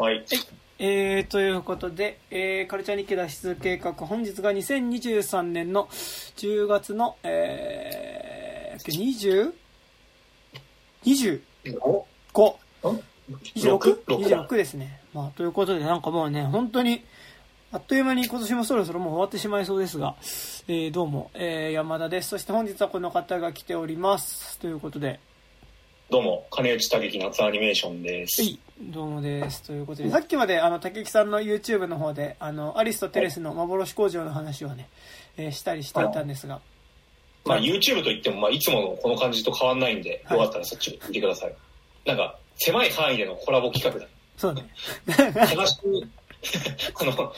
はい。えー、ということで、えー、カルチャー日記脱出計画、本日が2023年の10月の、えー、20? 25? お 26? 六？だ26ですね。まあ、ということで、なんかもうね、本当に、あっという間に今年もそろそろもう終わってしまいそうですが、えー、どうも、えー、山田です。そして本日はこの方が来ております。ということで、どうも、金内武樹夏アニメーションです。はい、どうもです。ということで、さっきまで、あの、竹木さんの YouTube の方で、あの、アリスとテレスの幻工場の話をね、えーしたりしていたんですが、まあ、YouTube といっても、まあ、いつものこの感じと変わんないんで、はいよかったらそっち見てください。なんか、狭い範囲でのコラボ企画だ。そうね。悲しい、あの、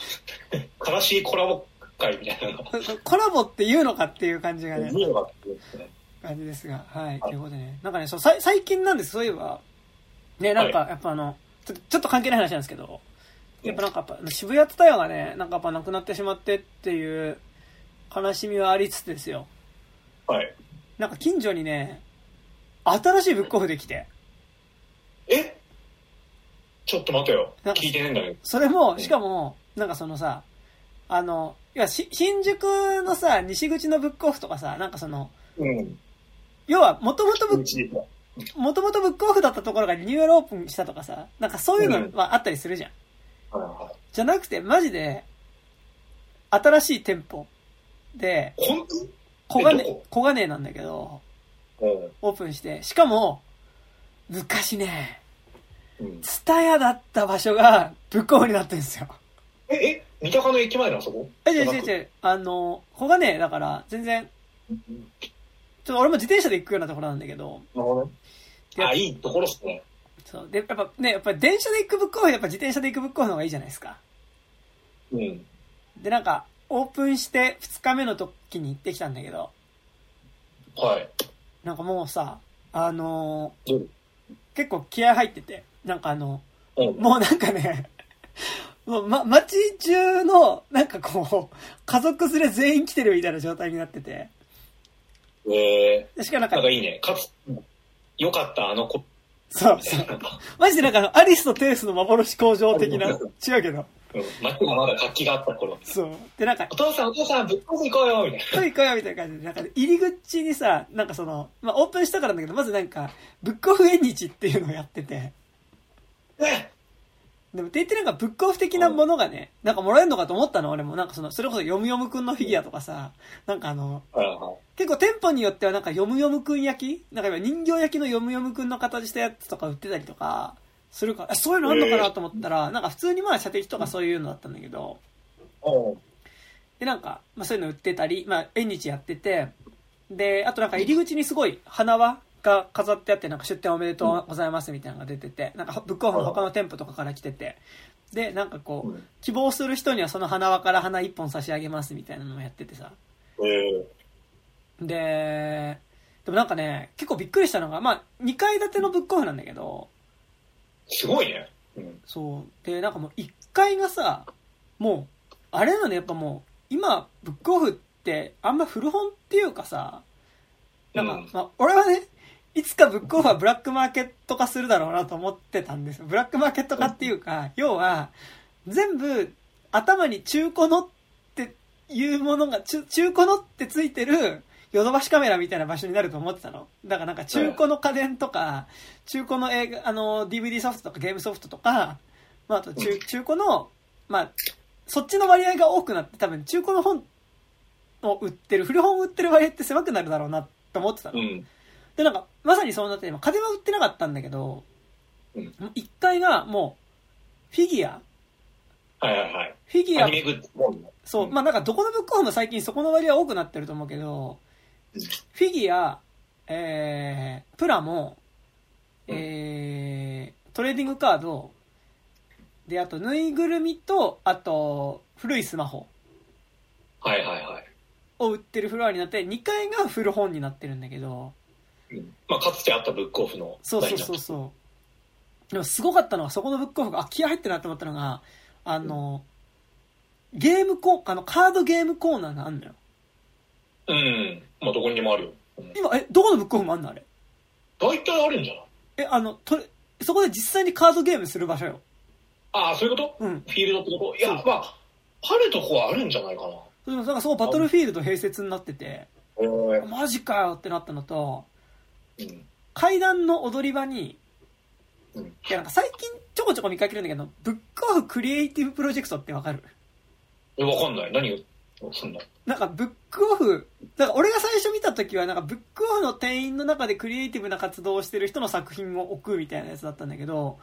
悲しいコラボ会みたいなのが、コラボって言うのかっていう感じがね、いいのかっていうね。感じですが、はい、ということでね、なんかね、そう、さい最近なんです、そういえば、ね、なんか、やっぱあの、ちょっと、ちょっと関係ない話なんですけど、やっぱなんかやっぱ、渋谷ツタヤがね、なんかやっぱなくなってしまってっていう悲しみはありつつですよ。はい。なんか近所にね、新しいブックオフできて、え？ちょっと待てよ。なんか聞いてねえんだけど。それも、しかも、なんかそのさ、あの、いや、し新宿のさ、西口のブックオフとかさ、なんかその、うん。要は、もともとブッうちでもともとブックオフだったところがリニューアルオープンしたとかさ、なんかそういうのはあったりするじゃん。じゃなくて、マジで、新しい店舗で、小金小金なんだけど、うんオープンして、しかも、昔ね、うん。ツタヤだった場所がブックオフになってるんですよ。え、え、三鷹の駅前のあそこ？え、違う違う違う、あの、小金だから、全然、ちょっと俺も自転車で行くようなところなんだけど、なるほどね。あ、いいところっすね。そう。で、やっぱね、やっぱ電車で行くブックオフやっぱ自転車で行くブックオフの方がいいじゃないですか。うん。で、なんか、オープンして2日目の時に行ってきたんだけど、はい。なんかもうさ、あのーどう？結構気合入ってて、なんかあの、うん。もうなんかね、もう、ま、街中の、なんかこう、家族連れ全員来てるみたいな状態になってて、えでしかもなんー、かなんかいいね。かつ、よかった、あの子。そうそう。マジでなんかアリスとテレスの幻工場的な、違うけど、うん。街がまだ活気があった頃。そう。で、なんかお、父さん、お父さん、ぶっこ行こうよみたい来い来いよみたいな感じで、なんか入り口にさ、なんかその、まあオープンしたからだけど、まずなんか、ブックオフ縁日っていうのをやってて、な。えでも、って言ってなんかブックオフ的なものがね、なんかもらえるのかと思ったの、俺も。なんかその、それこそ読む読むくんのフィギュアとかさ、なんかあの。結構店舗によってはなんか読む読むくん焼き？なんか今人形焼きの読む読むくんの形したやつとか売ってたりとか、するか？ら、あそういうのあんのかなと思ったら、なんか普通にまあ射的とかそういうのだったんだけど、でなんか、まあそういうの売ってたり、まあ縁日やってて、で、あとなんか入り口にすごい花輪が飾ってあって、なんか出店おめでとうございますみたいなのが出てて、なんかブックオフの他の店舗とかから来てて、で、なんかこう、希望する人にはその花輪から花一本差し上げますみたいなのをやっててさ。えー、で、でもなんかね、結構びっくりしたのが、まあ2階建てのブックオフなんだけど、すごいね。うん。そう。で、なんかもう1階がさ、もう、あれなのやっぱもう、今、ブックオフって、あんま古本っていうかさ、なんか、うんまあ、俺はね、いつかブックオフはブラックマーケット化するだろうなと思ってたんですよ。ブラックマーケット化っていうか、要は、全部、頭に中古のっていうものが、中中古のってついてる、ヨドバシカメラみたいな場所になると思ってたの。だからなんか中古の家電とか、中古の映画、あの、DVD ソフトとかゲームソフトとか、まあ、あと中中古の、まあ、そっちの割合が多くなって、多分中古の本を売ってる、古本を売ってる割合って狭くなるだろうなと思ってたの。うん。で、なんか、まさにそうなって、まあ家電は売ってなかったんだけど、うんもう一階がもう、フィギュア。はいはいはい。フィギュア。そう、まあなんかどこのブックオフも最近そこの割合多くなってると思うけど、うん。フィギュア、えー、プラモ、えー、トレーディングカード、で、あと、ぬいぐるみと、あと、古いスマホ。はいはいはい。を売ってるフロアになって、2階が古本になってるんだけど、うんまあ、かつてあったブックオフのそうそうそうそう。でもすごかったのは、そこのブックオフが、あ、気合入ってるなって思ったのが、あの、ゲームコー、あの、カードゲームコーナーがあんのよ。うん。まあ、どこにでもあるよ。うん今、え、どこのブックオフもあんのあれ？大体あるんじゃない？え、あの、とれ、そこで実際にカードゲームする場所よ。ああ、そういうこと？うん。フィールドってこと？いや、そうまあ、あるとこはあるんじゃないかな。でもなんかそこバトルフィールド併設になってて、えーマジかよってなったのと、うん。階段の踊り場に、うんいやなんか最近ちょこちょこ見かけるんだけど、ブックオフクリエイティブプロジェクトってわかる？え、わかんない。何を、そんな。なんかブックオフ、だから俺が最初見た時はなんかブックオフの店員の中でクリエイティブな活動をしてる人の作品を置くみたいなやつだったんだけど、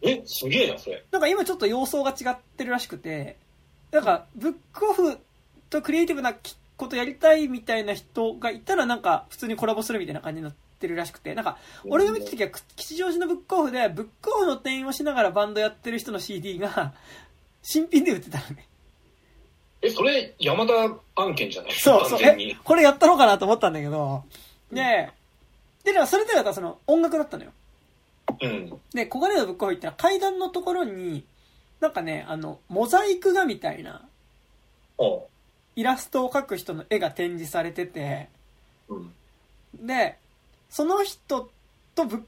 え、すげえな、それ。なんか今ちょっと様相が違ってるらしくて、なんかブックオフとクリエイティブなことやりたいみたいな人がいたらなんか普通にコラボするみたいな感じになってるらしくて、なんか俺が見た時は吉祥寺のブックオフでブックオフの店員をしながらバンドやってる人の CD が 新品で売ってたのね。え、それ、山田案件じゃない？そうそう。えこれやったのかなと思ったんだけど、で、で、だからそれではその音楽だったのよ。うん。で、小金のブックオフ行ったら階段のところに、なんかね、あの、モザイク画みたいなイラストを描く人の絵が展示されてて、うん。で、その人とブッ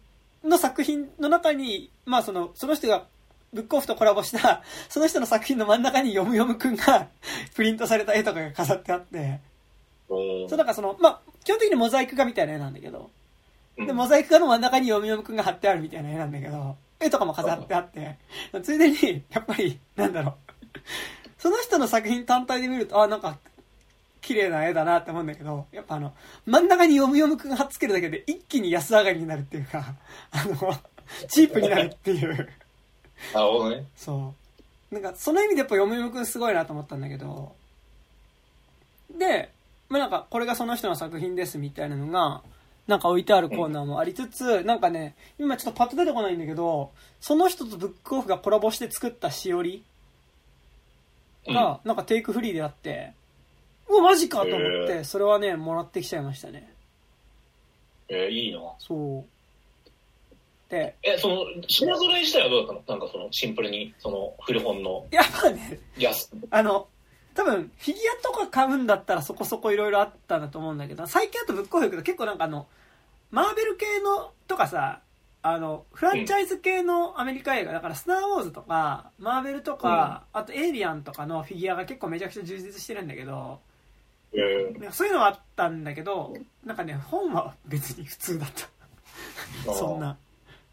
の作品の中に、まあその、その人がブックオフとコラボした、その人の作品の真ん中に読む読むくんが プリントされた絵とかが飾ってあって、そう、なんかその、まあ、基本的にモザイク画みたいな絵なんだけど、うん。で、モザイク画の真ん中に読み読むくんが貼ってあるみたいな絵なんだけど、絵とかも飾ってあって、ついでに、やっぱり、なんだろう、その人の作品単体で見ると、あ、なんか、綺麗な絵だなって思うんだけど、やっぱあの、真ん中に読む読むくんが貼っつけるだけで一気に安上がりになるっていうか、あの、チープになるっていう。なるほどね。そう。なんか、その意味でやっぱ読む読むくんすごいなと思ったんだけど、で、まあなんか、これがその人の作品ですみたいなのが、なんか置いてあるコーナーもありつつ、なんかね、今ちょっとパッと出てこないんだけど、その人とブックオフがコラボして作ったしおりが、なんかテイクフリーであって、うわ、マジかと思って、へそれはね、もらってきちゃいましたね。えーいいな。そう。で、え、その、品揃え自体はどうだったの？なんかその、シンプルに、その、古本のやっぱね、安。あの、多分、フィギュアとか買うんだったらそこそこいろいろあったんだと思うんだけど、最近だとブックオフ行くと結構なんかあの、マーベル系のとかさ、あの、フランチャイズ系のアメリカ映画、だからスターウォーズとか、マーベルとか、あとエイリアンとかのフィギュアが結構めちゃくちゃ充実してるんだけど、えーなんかそういうのはあったんだけど、なんかね、本は別に普通だった。そん。な。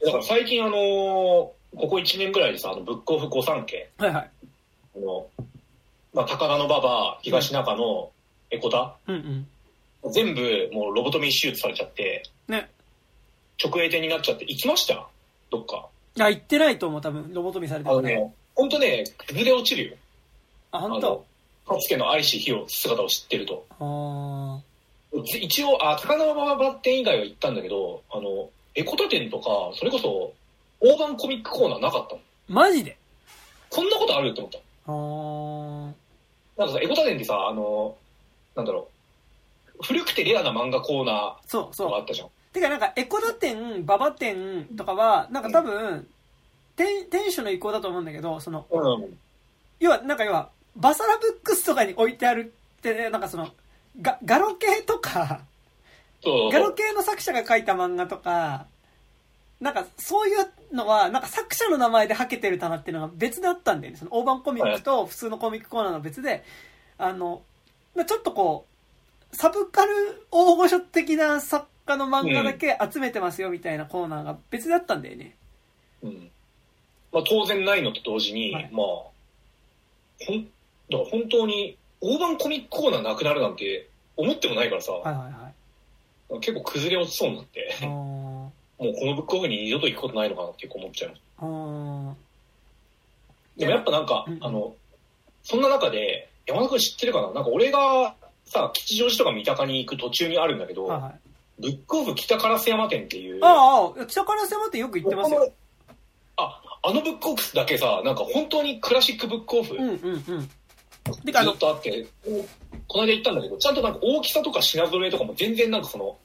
だから最近あのーここ1年ぐらいでさ、あの、ブックオフ御三家、はいはい。あの、まあ、高田の馬場、東中野、エコダ、うんうん。全部もうロボトミー手術されちゃって、ね。直営店になっちゃって、行きました？どっか。いや、行ってないと思う、多分、ロボトミーされてるね。あのね、ほんとね、崩れ落ちるよ。あ、あ本当の、かつてのアリシヒロ姿を知ってると。あ一応、あ、高田馬場店以外は行ったんだけど、あの、エコタ店とか、それこそ、大判コミックコーナーなかったの。ーマジで？こんなことあるって思った。あーなんかさ、エコタ店ってさ、あの、なんだろう、古くてレアな漫画コーナそうそう。ーとかあったじゃん。てかなんか、エコダ店、ババ店とかは、なんか多分、店店主の意向だと思うんだけど、その、うん。要は、なんか要は、バサラブックスとかに置いてあるってね、なんかその、ガガロ系とか、ガロ系の作者が書いた漫画とか、なんかそういうのは、なんか作者の名前ではけてる棚っていうのが別であったんだよね。その大判コミックと普通のコミックコーナーの別で、あの、まあちょっとこう、サブカル大御所的な作家の漫画だけ集めてますよみたいなコーナーが別であったんだよね。うん。まあ当然ないのと同時に、はいまあ、ほん、だから本当に大判コミックコーナーなくなるなんて思ってもないからさ、はいはいはい。結構崩れ落ちそうになって、もうこのブックオフに二度と行くことないのかなって思っちゃう。あーでもやっぱなんか、うんあの、そんな中で、山田君知ってるかな？なんか俺がさ、吉祥寺とか三鷹に行く途中にあるんだけど、はいはい。ブックオフ北烏山店っていう、ああ、北から迫ってよく行ってますよ。あ、あのブックオフだけさ、なんか本当にクラシックブックオフ、うんうんうん。てかあのずっ、とあって、この間行ったんだけど、ちゃんとなんか大きさとか品揃えとかも全然なんかその、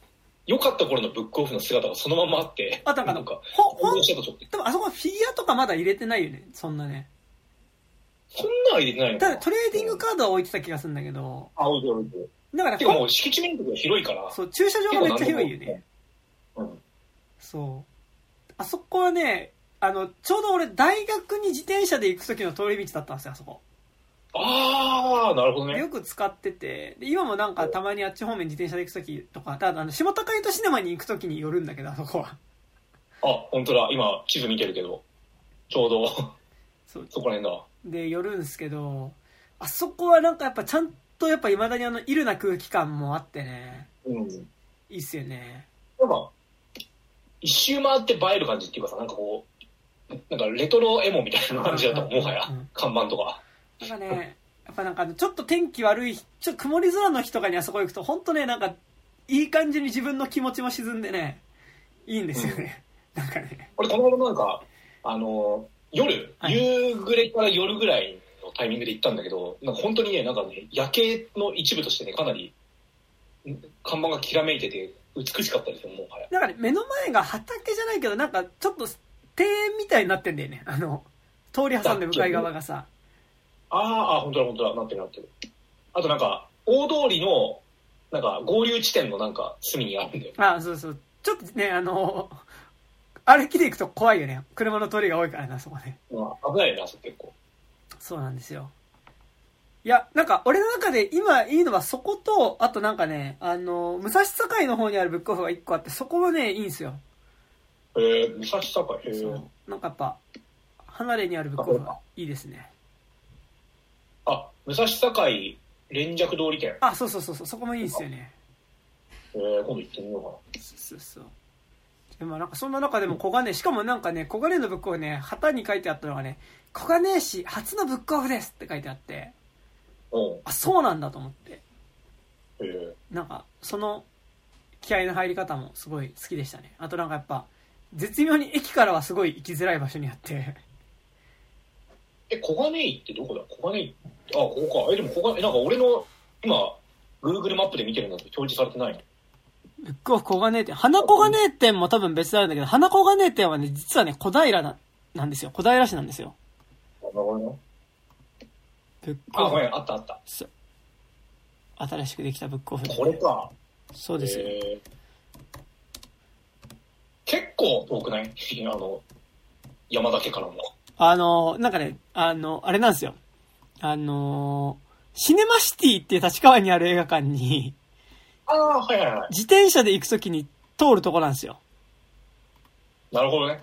良かった頃のブックオフの姿がそのままあって、あとなんかな？んか、ほ、ほん。でもあそこはフィギュアとかまだ入れてないよね。そんなね。そんなの入れてないのただトレーディングカードは置いてた気がするんだけど、あ、置いてる置いてる。だからてかもう敷地面積が広いから、そう、駐車場がめっちゃ広いよね。うん。そう。あそこはね、あの、ちょうど俺大学に自転車で行く時の通り道だったんですよ、あそこ。ああ、なるほどね。よく使ってて、で今もなんかたまにあっち方面自転車で行く時とか、ただあの、下高井戸シネマに行く時に寄るんだけど、あそこは。あ、本当だ。今、地図見てるけど、ちょうど、そう。そこら辺だ。で、寄るんですけど、あそこはなんかやっぱちゃんとやっぱ未だにあの、イルな空気感もあってね、うん。いいっすよね。なんか、一周回って映える感じっていうかさ、なんかこう、なんかレトロエモみたいな感じだったもはやうん。看板とか。なんかね、やっぱなんかちょっと天気悪い、ちょっと曇り空の日とかにあそこ行くと、本当ね、なんか、いい感じに自分の気持ちも沈んでね、いいんですよね。なんかね。俺、この間なんか、あの、夜、はい夕暮れから夜ぐらいのタイミングで行ったんだけど、なんか本当にね、なんかね、夜景の一部としてね、かなり、ん看板がきらめいてて、美しかったですよ、もはや。なんかね、目の前が畑じゃないけど、なんかちょっと庭園みたいになってんだよね。あの、通り挟んで向かい側がさ。あーあー、本当だ、本当だ、なってるなってる。あとなんか、大通りの、なんか、合流地点のなんか、隅にあるんだよ。あそうそう。ちょっとね、あの、歩きで行くと怖いよね。車の通りが多いからな、そこね。まあ、危ないよね、あそこ結構。そうなんですよ。いや、なんか、俺の中で今いいのはそこと、あとなんかね、あの、武蔵境の方にあるブックオフが1個あって、そこはね、いいんですよ。へえ、武蔵境、へえ。そう。なんかやっぱ、離れにあるブックオフはいいですね。あ、武蔵境連雀通り店。あ、そうそうそうそう、そこもいいんですよね。えー、今度行ってみようかな。そうそうそう。でもなんかそんな中でも小金しかもなんかね、小金のブックオフね、旗に書いてあったのがね、小金市初のブックオフですって書いてあって、うん。あ、そうなんだと思って。えー、なんか、その気合の入り方もすごい好きでしたね。あとなんかやっぱ、絶妙に駅からはすごい行きづらい場所にあって、え、小金井ってどこだ？小金井あ、ここか。え、でも小金井、なんか俺の、今、Google マップで見てるんだけど、表示されてないの？ブックオフ小金店、花小金店も多分別なんだけど、花小金店はね、実はね、小平な、なんですよ。小平市なんですよ。あ、なるほどね。ブックあ、オフ。ごめん、あったあった。そう新しくできたブックオフ。これか。そうですよ。えー結構遠くない？あの、山だけからも。あの、なんかね、あの、あれなんですよ。あの、シネマシティって立川にある映画館に、ああ、はいはいはい。自転車で行くときに通るとこなんですよ。なるほどね。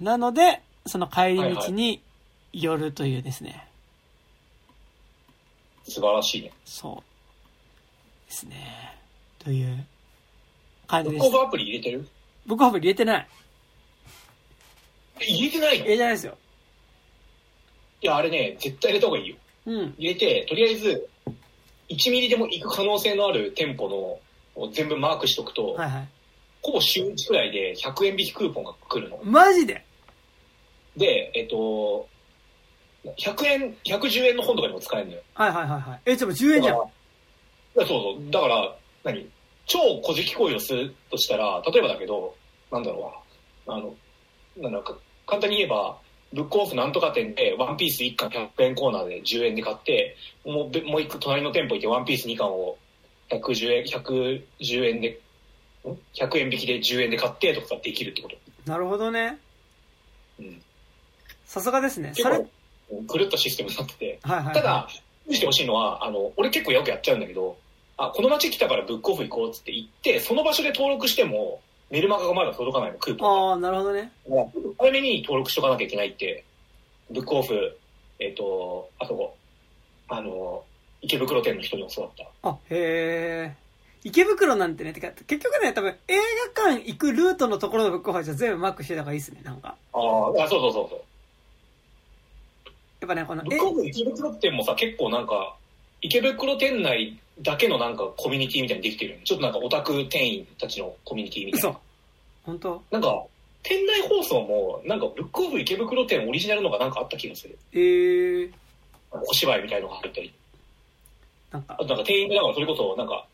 なので、その帰り道に寄るというですね。素晴らしいね。そう。ですね。という感ブじです。ックオフアプリ入れてる？僕は入れてない。え入れてないの？入れてないですよ。いや、あれね、絶対入れた方がいいよ。うん。入れて、とりあえず、1ミリでも行く可能性のある店舗のを全部マークしとくと、はいはい。ほぼ週1くらいで100円引きクーポンが来るの。マジで？で、えっと、100円、110円の本とかにも使えるのよ。はいはいはいはい。え、ちょっと10円じゃん。いや、そうそう。だから、何？超小じ行為をするとしたら、例えばだけど、なんだろうな。あの、なんだか、簡単に言えば、ブックオフなんとか店で、ワンピース1巻100円コーナーで10円で買って、もうべ、もう一個隣の店舗行って、ワンピース2巻を110円、110円で、ん ?100 円引きで10円で買ってとかできるってこと。なるほどね。うん。さすがですね。結それ、はい構、狂ったシステムになってて。はいはい。ただ、注意してほしいのは、あの、俺結構よくやっちゃうんだけど、あ、この街来たからブックオフ行こうっつって行って、その場所で登録しても、メルマガがまだ届かないの、クーポンが。ああ、なるほどね。早めに登録しとかなきゃいけないって、ブックオフ、えっ、と、あそこ、あの、池袋店の人に教わった。あ、へえ。池袋なんてね、てか、結局ね、多分映画館行くルートのところのブックオフはじゃあ全部マークしてた方がいいですね、なんか。ああ、あそうそうそうそう。やっぱね、この、ブックオフ池袋店もさ、結構なんか、池袋店内だけのなんかコミュニティみたいにできてる。ちょっとなんかオタク店員たちのコミュニティみたい嘘な。。本当？なんか、店内放送も、なんかブックオフ池袋店オリジナルのがなんかあった気がする。ええ小芝居みたいのが入ったり。なんかあと、なんか店員がそれこそ、なんか、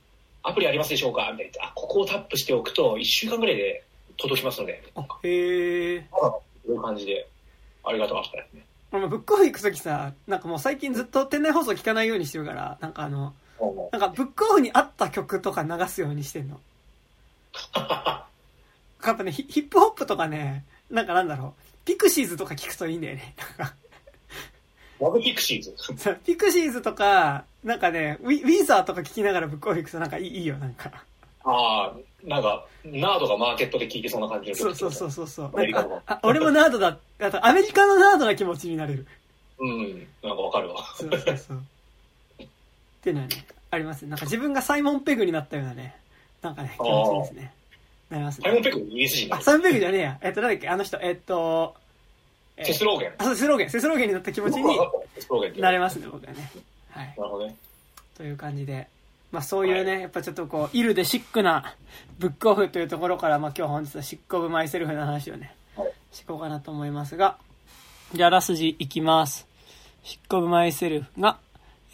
アプリありますでしょうかみたいな。あ、ここをタップしておくと、1週間ぐらいで届きますので。あ、へえ。そういう感じで、ありがたかったですね。まあブックオフ行くときさ、なんかもう最近ずっと店内放送聞かないようにしてるから、なんかあの、なんかブックオフに合った曲とか流すようにしてんの。やっぱね、ヒヒップホップとかね、なんかなんだろう、ピクシーズとか聞くといいんだよね。なんかラブピクシーズ？ピクシーズとか、なんかね、ウィウィザーとか聞きながらブックオフ行くとなんかいいよ、なんか。ああ、なんか、ナードがマーケットで聞いてそうな感じのそうそうそうそうそう。俺もナードだ。あと、アメリカのナードな気持ちになれる。うん、なんかわかるわ。そうそうそう。っていうのはね、ありますね。なんか自分がサイモン・ペグになったようなね、なんかね、気持ちいいですね。なりますね。サイモン・ペグイギリス人サイモン・ペグじゃねえや。えっと、なんだっけ、あの人、えっと、えーセスローゲン。あ、そう、セスローゲン。セスローゲンになった気持ちに なれますね、僕はね。はい。なるほどね。という感じで。まあそういうね、やっぱちょっとこう、 ill で sick なブックオフというところから、まあ今日本日はシックオブマイセルフの話をね、はいしこうかなと思いますが、じゃああらすじいきます。シックオブマイセルフが、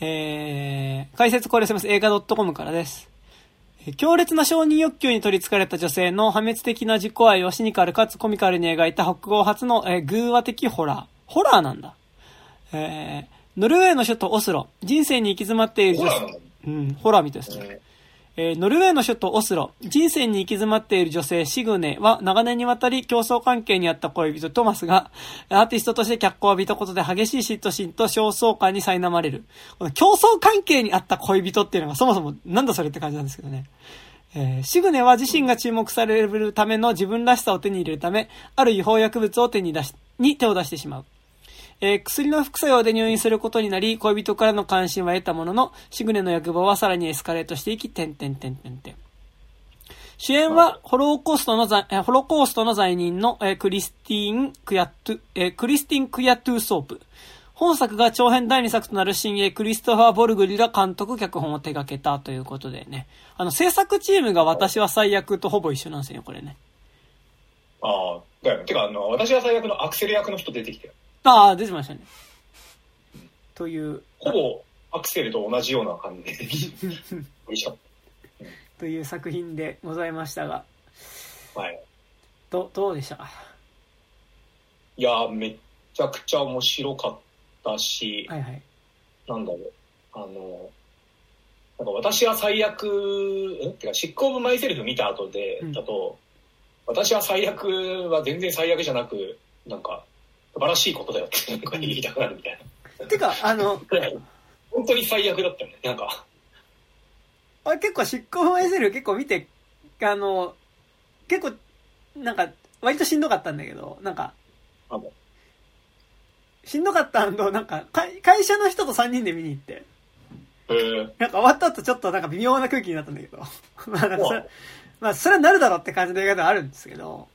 えー、解説これすみません、映画 .com からです。えー強烈な承認欲求に取り憑かれた女性の破滅的な自己愛をシニカルかつコミカルに描いた北欧発の、えー寓話的ホラー。ホラーなんだ。えー、ノルウェーの首都オスロ、人生に行き詰まっている女性。うん、ホラーみたいですね。えーノルウェーの首都オスロ、人生に行き詰まっている女性シグネは長年にわたり競争関係にあった恋人トマスがアーティストとして脚光を浴びたことで激しい嫉妬心と焦燥感に苛まれる。この競争関係にあった恋人っていうのがそもそもなんだそれって感じなんですけどね。えーシグネは自身が注目されるための自分らしさを手に入れるため、ある違法薬物を手に出し、に手を出してしまう。えー薬の副作用で入院することになり、恋人からの関心は得たものの、シグネの欲望はさらにエスカレートしていき、点々点々点。主演は、ホローコーストの罪、えーホロコーストの罪人の、えークリスティン・クヤトゥ、えークリスティン・クヤトゥーソープ。本作が長編第2作となる新鋭クリストファー・ボルグリら監督、脚本を手掛けたということでね。あの、制作チームが私は最悪とほぼ一緒なんですよ、これね。ああ、だよ。てか、あの、私は最悪のアクセル役の人出てきてる。ああ、出てましたね。という、ほぼアクセルと同じような感じで。という作品でございましたが、はい。ど、どうでしたか？いや、めっちゃくちゃ面白かったし、はいはい。なんだろう。あの、なんか私は最悪、んてか、シックオブマイセルフ見た後で、うんだと、私は最悪は全然最悪じゃなく、なんか、素晴らしいことだよってなんか言いたくなるみたいな。てか、あの、本当に最悪だったよね。なんか、あれ結構執行マイセル結構見て、あの、結構、なんか、割としんどかったんだけど、なんか、あの、しんどかったんと、なんか、会会社の人と3人で見に行って、えー、なんか終わった後ちょっとなんか微妙な空気になったんだけど、まあなんかそれまあそれはなるだろうって感じの映画ではあるんですけど、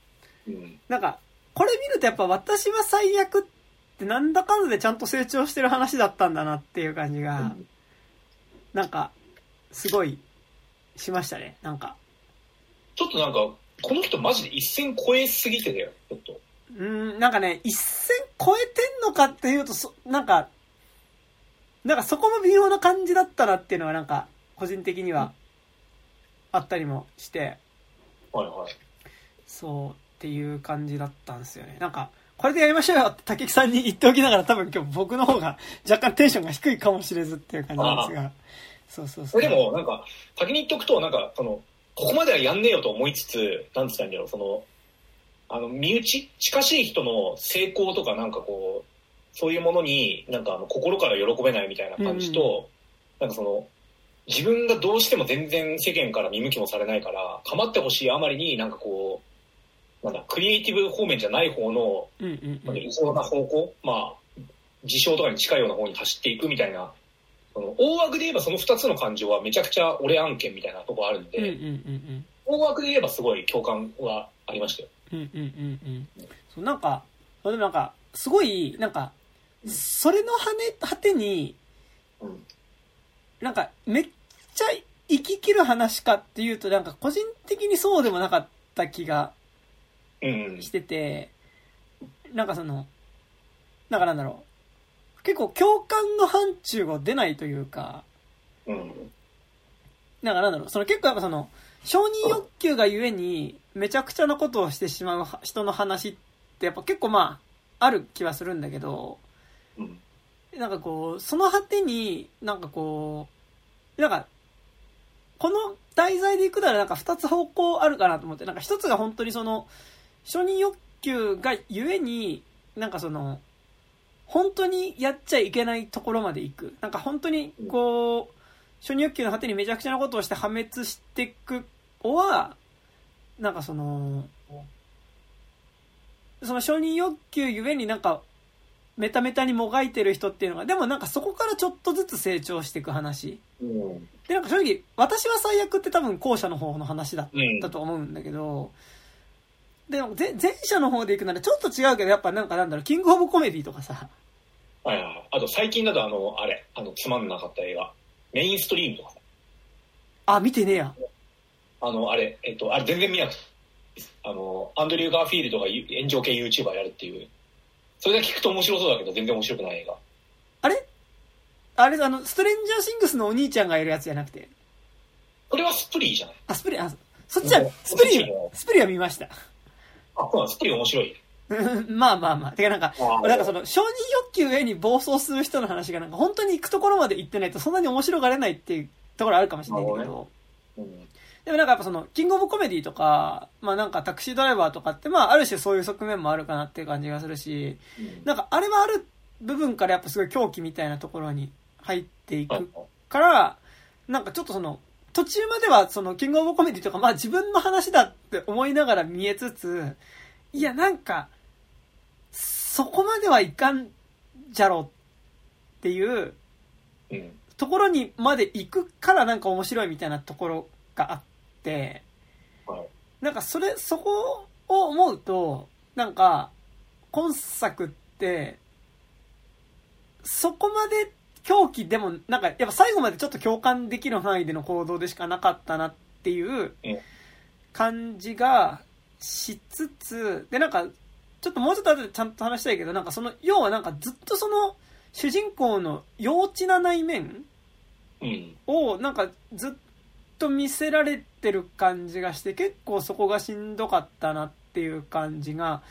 うん。なんか、これ見るとやっぱ私は最悪ってなんだかんだでちゃんと成長してる話だったんだなっていう感じが、なんか、すごい、しましたね。なんか。ちょっとなんか、この人マジで一線超えすぎてたよ、ちょっと。うーん、なんかね、一線超えてんのかっていうと、そ、なんか、なんかそこも微妙な感じだったなっていうのはなんか、個人的には、あったりもして、はいはい。そうっていう感じだったんですよね。なんか、これでやりましょうよって竹木さんに言っておきながら多分今日僕の方が若干テンションが低いかもしれずっていう感じなんですが。そうそうそう。でも、なんか、先に言っとくと、なんか、その、ここまではやんねえよと思いつつ、なんつったんだろう、その、あの、身内近しい人の成功とか、なんかこう、そういうものに、なんかあの、心から喜べないみたいな感じと、なんかその、自分がどうしても全然世間から見向きもされないから、構ってほしいあまりになんかこう、なんだ、クリエイティブ方面じゃない方の、うんうんうん。な方向、まあ、自称とかに近いような方に走っていくみたいな、その大枠で言えばその二つの感情はめちゃくちゃ俺案件みたいなとこあるんで、うんうんうん大枠で言えばすごい共感はありましたよ。うん。うんうんうんなんか、でもなんか、すごい、なんか、それの羽ね、果てに、うん。なんか、めっちゃ生き切る話かっていうと、なんか個人的にそうでもなかった気がうん。してて、なんかその、なんかなんだろう。結構共感の範疇が出ないというか、うん。なんかなんだろう。その結構やっぱその、承認欲求がゆえに、めちゃくちゃなことをしてしまう人の話ってやっぱ結構まあ、ある気はするんだけど、うん。なんかこう、その果てに、なんかこう、なんか、この題材でいくならなんか二つ方向あるかなと思って、なんか一つが本当にその、承認欲求がゆえに、なんかその、本当にやっちゃいけないところまで行く。なんか本当に、こう、承認欲求の果てにめちゃくちゃなことをして破滅していくのは、なんかその、その承認欲求ゆえになんか、メタメタにもがいてる人っていうのが、でもなんかそこからちょっとずつ成長していく話。うん。で、なんか正直、私は最悪って多分後者の方の話だっうん。たと思うんだけど、でも前前者の方で行くならちょっと違うけど、やっぱなんかなんだろう、キングオブコメディとかさ、はいはいはい。あと最近だとあの、あれ、あの、つまんなかった映画。メインストリームとかさ。あ、見てねえや。あの、あれ、えっと、あれ全然見なくて。あの、アンドリュー・ガーフィールドが炎上系 YouTuber やるっていう。それだけ聞くと面白そうだけど、全然面白くない映画。あれ？あれ、あの、ストレンジャーシングスのお兄ちゃんがいるやつじゃなくて？これはスプリーじゃないあ、スプリ、あ、そっちはうん、スプリそっちもスプリは見ました。あ、そうなんスプリー面白い。うんまあまあまあ。てかなんか、あなんかその、承認欲求へに暴走する人の話がなんか本当に行くところまで行ってないとそんなに面白がれないっていうところあるかもしれないけど、うん。でもなんかやっぱその、キングオブコメディとか、まあなんかタクシードライバーとかってまあある種そういう側面もあるかなっていう感じがするし、なんかあれはある部分からやっぱすごい狂気みたいなところに入っていくから、なんかちょっとその、途中まではその、キングオブコメディとか、まあ自分の話だって思いながら見えつつ、いやなんか、そこまではいかんじゃろっていううん。ところにまで行くからなんか面白いみたいなところがあって、はい。なんかそれ、そこを思うと、なんか、今作って、そこまで狂気でも、なんかやっぱ最後までちょっと共感できる範囲での行動でしかなかったなっていううん感じがしつつ、でなんか、ちょっともうちょっと後でちゃんと話したいけど、なんかその、要はなんかずっとその、主人公の幼稚な内面うん。をなんかずっと見せられてる感じがして結構そこがしんどかったなっていう感じが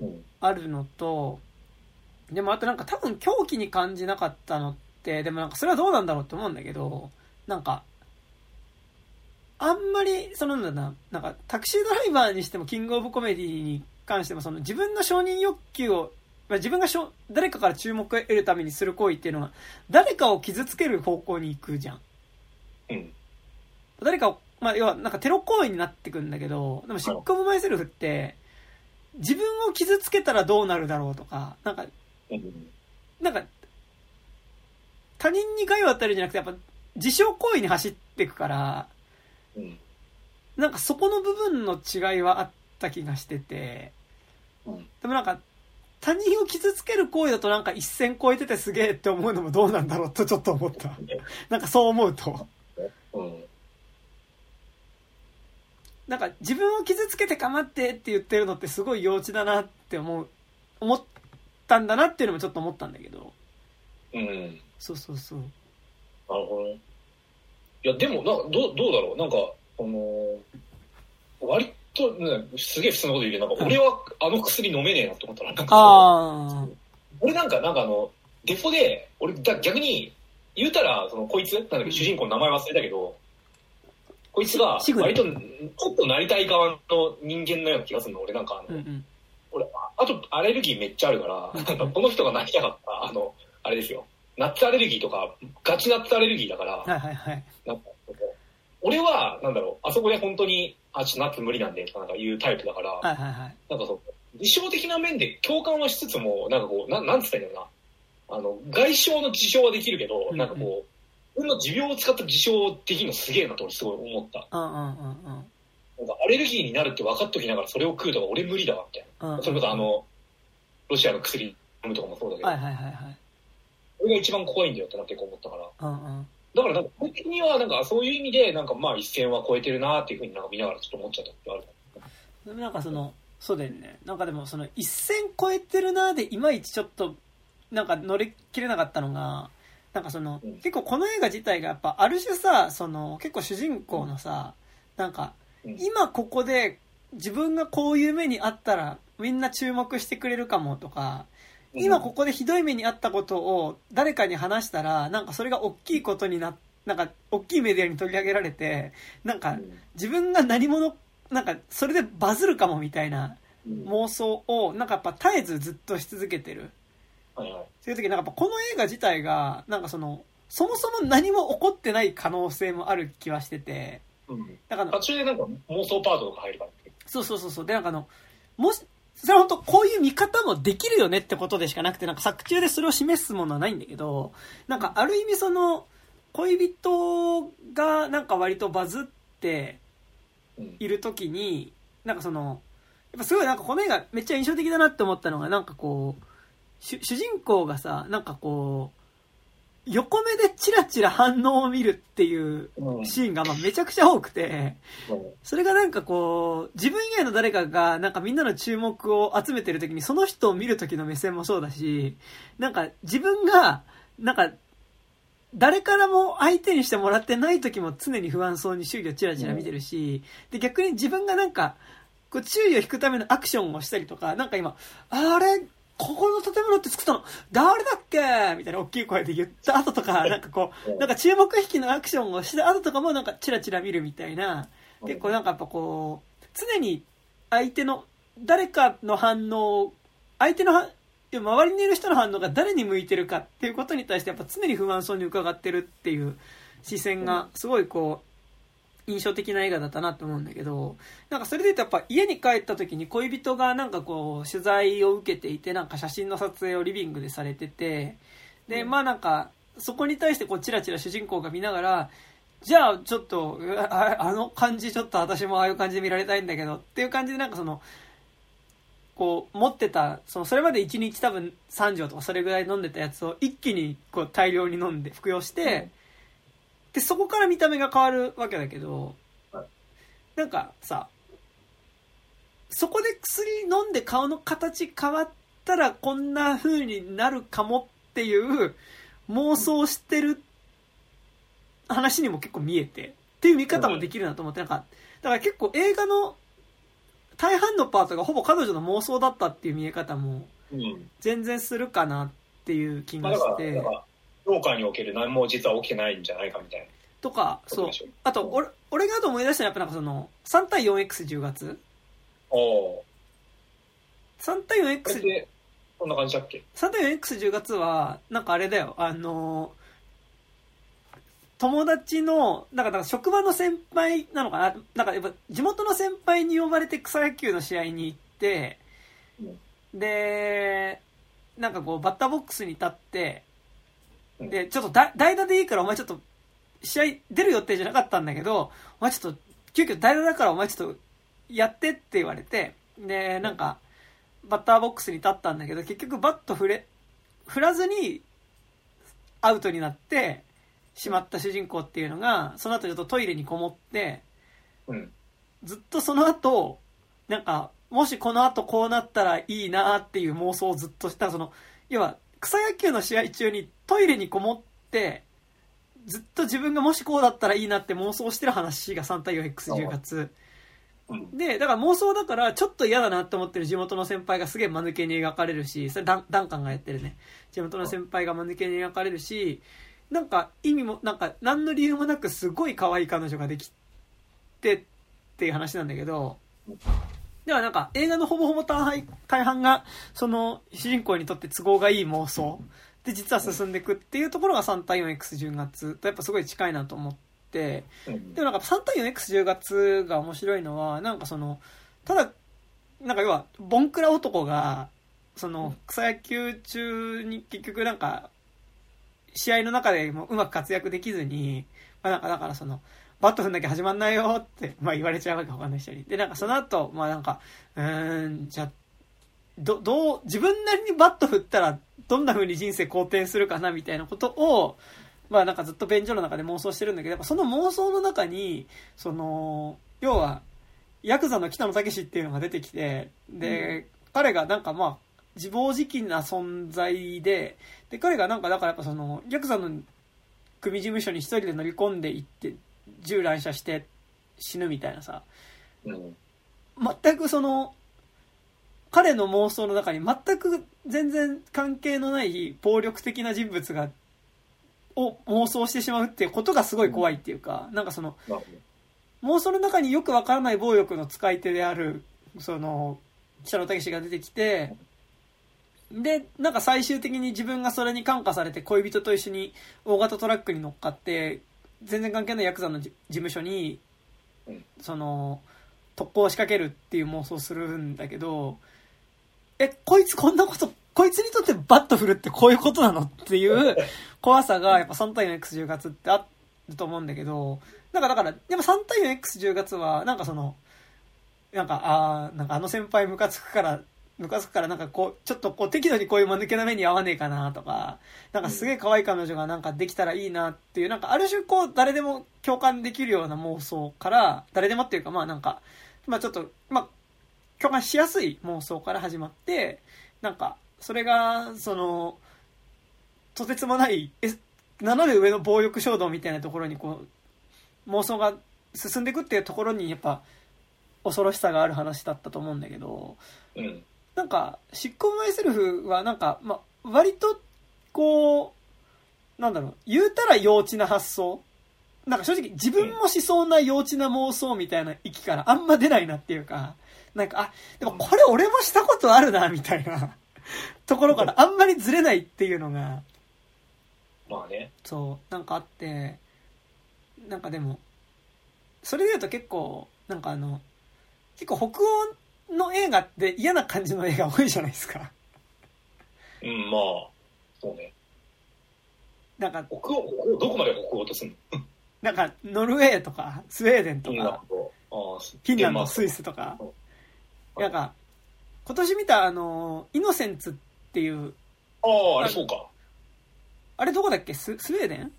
うん。あるのとでもあとなんか多分狂気に感じなかったのってでもなんかそれはどうなんだろうって思うんだけどなんかあんまりそのなんだななんかタクシードライバーにしてもキングオブコメディに関してもその自分の承認欲求をまあ自分がしょ誰かから注目を得るためにする行為っていうのが誰かを傷つける方向に行くじゃん。うん。誰かを、まあ、要は、なんかテロ行為になってくんだけど、でも、シッコブマイセルフって、自分を傷つけたらどうなるだろうとか、なんか、うん。なんか、他人に害を与えるんじゃなくて、やっぱ、自傷行為に走っていくから、うん。なんかそこの部分の違いはあった気がしてて、うんでもなんか、他人を傷つける行為だとなんか一線超えててすげえって思うのもどうなんだろうとちょっと思った。なんかそう思うと。うん。なんか自分を傷つけて構ってって言ってるのってすごい幼稚だなって思う、思ったんだなっていうのもちょっと思ったんだけど。うん。そうそうそう。なるほどね。いや、でも、などう、どうだろう？なんか、あのー割と、ね、すげえ普通のこと言うけど、なんか俺はあの薬飲めねえなって思ったら、なんか、あ俺なんか、なんかあの、デフォで、俺だ逆に、言うたら、その、こいつ、なんだっけ、主人公の名前忘れたけど、こいつが割と、ちょっとなりたい側の人間のような気がするの、俺なんかああ。うの、んうん。俺、ああと、アレルギーめっちゃあるから、この人がなりたかった、あの、あれですよ。ナッツアレルギーとか、ガチナッツアレルギーだから、はいはいはい。なんか俺は、なんだろう、あそこで本当に、あ、ちょっとナッツ無理なんで、とかなんか言うタイプだから、はいはいはい。なんかそう、事象的な面で共感はしつつも、なんかこう、なん、なんつったんだろうな。あの、外傷の事象はできるけど、うんなんかこう、自分の持病を使った事象できるのすげえなと俺すごい思った。うんうんうんうん。なんかアレルギーになるって分かっときながらそれを食うとか俺無理だわ、みたいな。それこそあの、ロシアの薬飲むとかもそうだけど、はいはいはいはい。俺が一番怖いんだよってなって思ったから。うんうん。だからなんか、僕的にはなんかそういう意味で、なんかまあ一線は超えてるなっていうふうになんか見ながらちょっと思っちゃったってある。でもなんかその、そうだよね。なんかでもその一線超えてるなーでいまいちちょっと、なんか乗り切れなかったのが、なんかその、うん結構この映画自体がやっぱある種さ、その結構主人公のさ、なんかうん今ここで自分がこういう目にあったらみんな注目してくれるかもとか、今ここでひどい目にあったことを誰かに話したら、なんかそれが大きいことにな、なんか大きいメディアに取り上げられて、なんかうん自分が何者、なんかそれでバズるかもみたいな、妄想を、なんかやっぱ絶えずずっとし続けてる。はいはい。そういう時なんかやっぱこの映画自体が、なんかその、そもそも何も起こってない可能性もある気はしてて、うん。だから途中でなんか妄想パートとか入るからね。そうそうそうそう。で、なんかあの、もし、それは本当こういう見方もできるよねってことでしかなくて、なんか作中でそれを示すものはないんだけど、なんかある意味その、恋人がなんか割とバズってうん。いる時に、なんかその、やっぱすごいなんかこの映画めっちゃ印象的だなって思ったのが、なんかこう、主主人公がさ、なんかこう、横目でチラチラ反応を見るっていううん。シーンがまあめちゃくちゃ多くて、うんそれがなんかこう、自分以外の誰かがなんかみんなの注目を集めてる時にその人を見る時の目線もそうだし、なんか自分が、なんか、誰からも相手にしてもらってない時も常に不安そうに周囲をチラチラ見てるし、で逆に自分がなんか、こう注意を引くためのアクションをしたりとか、なんか今、あれ、ここの建物って作ったの誰だっけみたいな大きい声で言った後とか、なんかこう、なんか注目引きのアクションをした後とかもなんかチラチラ見るみたいな、結構なんかやっぱこう、常に相手の、誰かの反応、相手のは、周りにいる人の反応が誰に向いてるかっていうことに対してやっぱ常に不安そうに伺ってるっていう視線がすごいこう、印象的な映画だったなと思うんだけど、なんかそれで言うとやっぱ家に帰った時に恋人がなんかこう取材を受けていてなんか写真の撮影をリビングでされてて、で、うん。まあなんかそこに対してこうチラチラ主人公が見ながら、じゃあちょっと、あの感じちょっと私もああいう感じで見られたいんだけどっていう感じでなんかその、こう持ってた、そのそれまで1日多分3錠とかそれぐらい飲んでたやつを一気にこう大量に飲んで服用して、で、そこから見た目が変わるわけだけどはい、なんかさ、そこで薬飲んで顔の形変わったらこんな風になるかもっていう妄想してる話にも結構見えて、っていう見方もできるなと思って、なんか、だから結構映画の大半のパートがほぼ彼女の妄想だったっていう見え方もうん。全然するかなっていう気がしてだか、ら、ジョーカーにおける何も実は起きてないんじゃないかみたいな。とか、そう。あと、俺、俺があと思い出したのはやっぱなんかその、3対 4X10 月。おお ?3 対ー。これっ 4X、て、こんな感じだっけ？3対 4X10 月は、なんかあれだよ、あのー友達の、なんか、なんか職場の先輩なのかな？なんかやっぱ地元の先輩に呼ばれて草野球の試合に行って、で、なんかこうバッターボックスに立って、で、ちょっとだ代打でいいからお前ちょっと試合出る予定じゃなかったんだけど、お前ちょっと急遽代打だからお前ちょっとやってって言われて、で、なんかバッターボックスに立ったんだけど、結局バット振れ、振らずにアウトになってしまった主人公っていうのが、その後ちょっとトイレにこもって、うん。ずっとその後、なんか、もしこの後こうなったらいいなっていう妄想をずっとした、その、要は、草野球の試合中にトイレにこもって、ずっと自分がもしこうだったらいいなって妄想してる話が3対 4X10 月。うん。で、だから妄想だからちょっと嫌だなって思ってる地元の先輩がすげえ間抜けに描かれるし、それダンダンカンがやってるね。地元の先輩が間抜けに描かれるし、なんか意味も、なんか何の理由もなくすごい可愛い彼女ができてっていう話なんだけど、ではなんか映画のほぼほぼ大半がその主人公にとって都合がいい妄想で実は進んでいくっていうところが3対 4X10 月とやっぱすごい近いなと思って、うんでもなんか3対 4X10 月が面白いのは、なんかその、ただ、なんか要は、ボンクラ男が、その、草野球中に結局なんか、試合の中でもうまく活躍できずに、まあなんかだからその、バット踏んなきゃ始まんないよって、まあ言われちゃうわけ他の人に。で、なんかその後、まあなんか、うーん、じゃあど、どう、自分なりにバット振ったら、どんな風に人生好転するかなみたいなことを、まあなんかずっと便所の中で妄想してるんだけど、やっぱその妄想の中に、その、要は、ヤクザの北野武っていうのが出てきて、で、彼がなんかまあ、自暴自棄な存在で、で、彼がなんかだからやっぱその、ヤクザの組事務所に一人で乗り込んでいって、銃乱射して死ぬみたいなさ、うん。全くその、彼の妄想の中に全く全然関係のない暴力的な人物が、を妄想してしまうっていうことがすごい怖いっていうか、なんかその、妄想の中によくわからない暴力の使い手である、その、北野武が出てきて、で、なんか最終的に自分がそれに感化されて恋人と一緒に大型トラックに乗っかって、全然関係ないヤクザの事務所に、その、特攻を仕掛けるっていう妄想するんだけど、え、こいつこんなこと、こいつにとってバット振るってこういうことなのっていう 怖さがやっぱ3対 4X10 月ってあると思うんだけど、なんかだから、でも3対 4X10 月は、なんかその、なんか、ああ、なんかあの先輩ムカつくから、ムカつくからなんかこう、ちょっとこう適度にこういう間抜けな目に合わねえかなとか、なんかすげえ可愛い彼女がなんかできたらいいなっていう、なんかある種こう誰でも共感できるような妄想から、誰でもっていうかまあなんか、まあちょっと、まあ、共感しやすい妄想から始まって、なんか、それが、その、とてつもない、え、斜め上の暴力衝動みたいなところにこう、妄想が進んでいくっていうところにやっぱ、恐ろしさがある話だったと思うんだけど、うん、なんか、執行マイセルフはなんか、まあ、割と、こう、なんだろう、言うたら幼稚な発想。なんか正直自分もしそうな幼稚な妄想みたいな域からあんま出ないなっていうか、なんか、あ、でもこれ俺もしたことあるな、みたいな。ところからあんまりずれないっていうのが、まあね。そう、なんかあって、なんかでも、それで言うと結構、なんかあの、結構北欧の映画って嫌な感じの映画多いじゃないですか。うん、まあ、そうね。なんか、北欧、北欧、どこまで北欧とすんの？なんか、ノルウェーとか、スウェーデンとか、フィンランド、スイスとか、なんか、今年見たあの、イノセンツっていう。ああ、あれそうか。あれどこだっけ？ススウェーデン？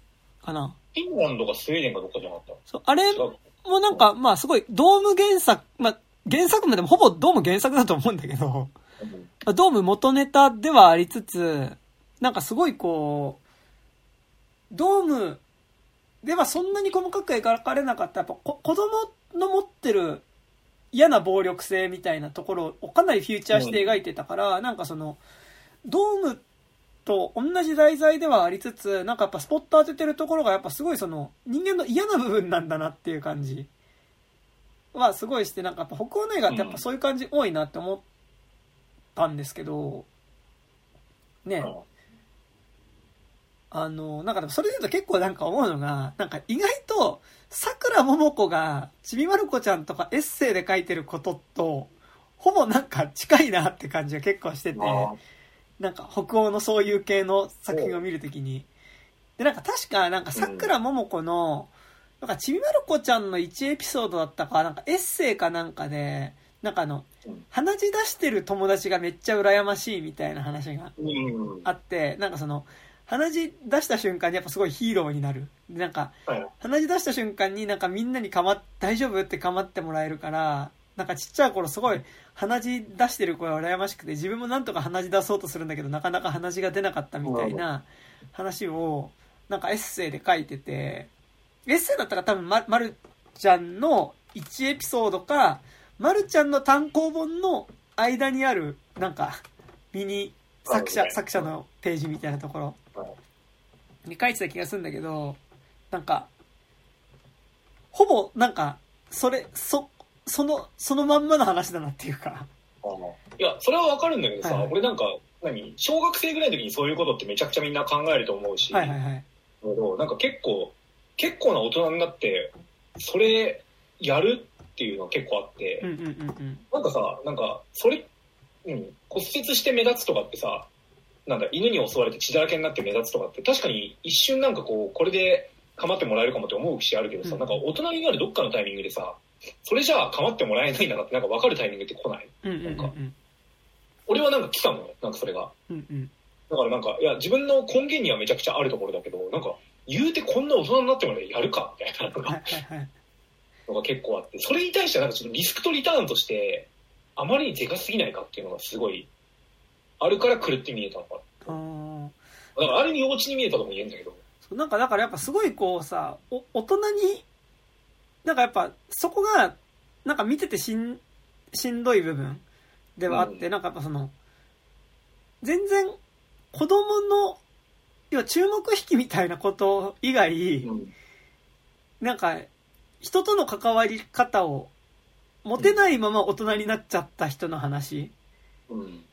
かな？フィンランドかスウェーデンかどっかじゃなかった。そう、あれもなんか、まあすごい、ドーム原作、まあ原作もでもほぼドーム原作だと思うんだけど、うん、ドーム元ネタではありつつ、なんかすごいこう、ドームではそんなに細かく描かれなかった、やっぱ子供の持ってる嫌な暴力性みたいなところをかなりフューチャーして描いてたから、なんかその、ドームと同じ題材ではありつつ、なんかやっぱスポット当ててるところがやっぱすごいその、人間の嫌な部分なんだなっていう感じ。はすごいして、なんかやっぱ北欧の映画ってやっぱそういう感じ多いなって思ったんですけど、ね。あの、なんかでもそれで言うと結構なんか思うのが、なんか意外と、桜桃子がちびまる子ちゃんとかエッセイで書いてることと、ほぼなんか近いなって感じが結構してて、なんか北欧のそういう系の作品を見るときに。で、なんか確かなんか桜桃子の、なんかちびまる子ちゃんの1エピソードだったか、なんかエッセイかなんかで、なんかあの、鼻血出してる友達がめっちゃ羨ましいみたいな話があって、なんかその、鼻血出した瞬間にやっぱすごいヒーローになる。で、なんか、鼻血出した瞬間になんかみんなにかま、大丈夫ってかまってもらえるから、なんかちっちゃい頃すごい鼻血出してる子が羨ましくて、自分もなんとか鼻血出そうとするんだけど、なかなか鼻血が出なかったみたいな話を、なんかエッセイで書いてて、エッセイだったら多分ま、まるちゃんの1エピソードか、まるちゃんの単行本の間にある、なんか、ミニ作者、作者のページみたいなところに書いてた気がするんだけど、なんか、ほぼ、なんか、それ、そ、その、そのまんまの話だなっていうか。いや、それはわかるんだけどさ、はいはい、俺なんか、何小学生ぐらいの時にそういうことってめちゃくちゃみんな考えると思うし、はいはいはい。なんか結構、結構な大人になって、それやるっていうのは結構あって、うんうんうんうん、なんかさ、なんか、それ、うん、骨折して目立つとかってさ、なんだ、犬に襲われて血だらけになって目立つとかって、確かに一瞬なんかこう、これで構ってもらえるかもって思う節あるけどさ、うん、なんか大人になるどっかのタイミングでさ、それじゃあ構ってもらえないんだなってなんか分かるタイミングって来ない、うんうんうん、なんか、俺はなんか来たのよ、なんかそれが。うんうん、だからなんか、いや、自分の根源にはめちゃくちゃあるところだけど、なんか、言うてこんな大人になってまでやるか？みたいなのが、のが結構あって、それに対してはなんかちょっとリスクとリターンとして、あまりにでかすぎないかっていうのがすごい、あるから狂って見えたのかな。だからある意味幼稚に見えたとも言えるんだけど。なんかだからやっぱすごいこうさ、お大人に、なんかやっぱそこが、なんか見ててしん、しんどい部分ではあって、うん、なんかやっぱその、全然子供の、要は注目引きみたいなこと以外、うん、なんか人との関わり方をモテないまま大人になっちゃった人の話うん。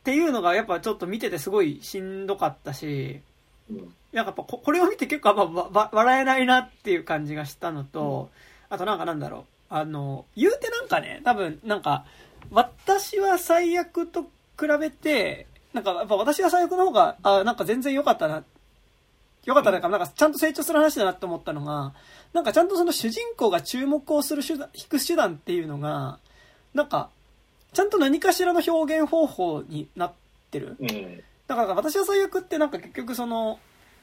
っていうのがやっぱちょっと見ててすごいしんどかったし、うん。なんかやっぱここれを見て結構やっぱわわ笑えないなっていう感じがしたのと、あとなんかなんだろう。あの、言うてなんかね、多分なんか、私は最悪と比べて、なんかやっぱ私は最悪の方が、あ、なんか全然良かったな。良かったな、なんかちゃんと成長する話だなって思ったのが、なんかちゃんとその主人公が注目をする手段、引く手段っていうのが、なんか、ちゃんと何かしらの表現方法になってる。うん。だから私は最悪ってなんか結局その、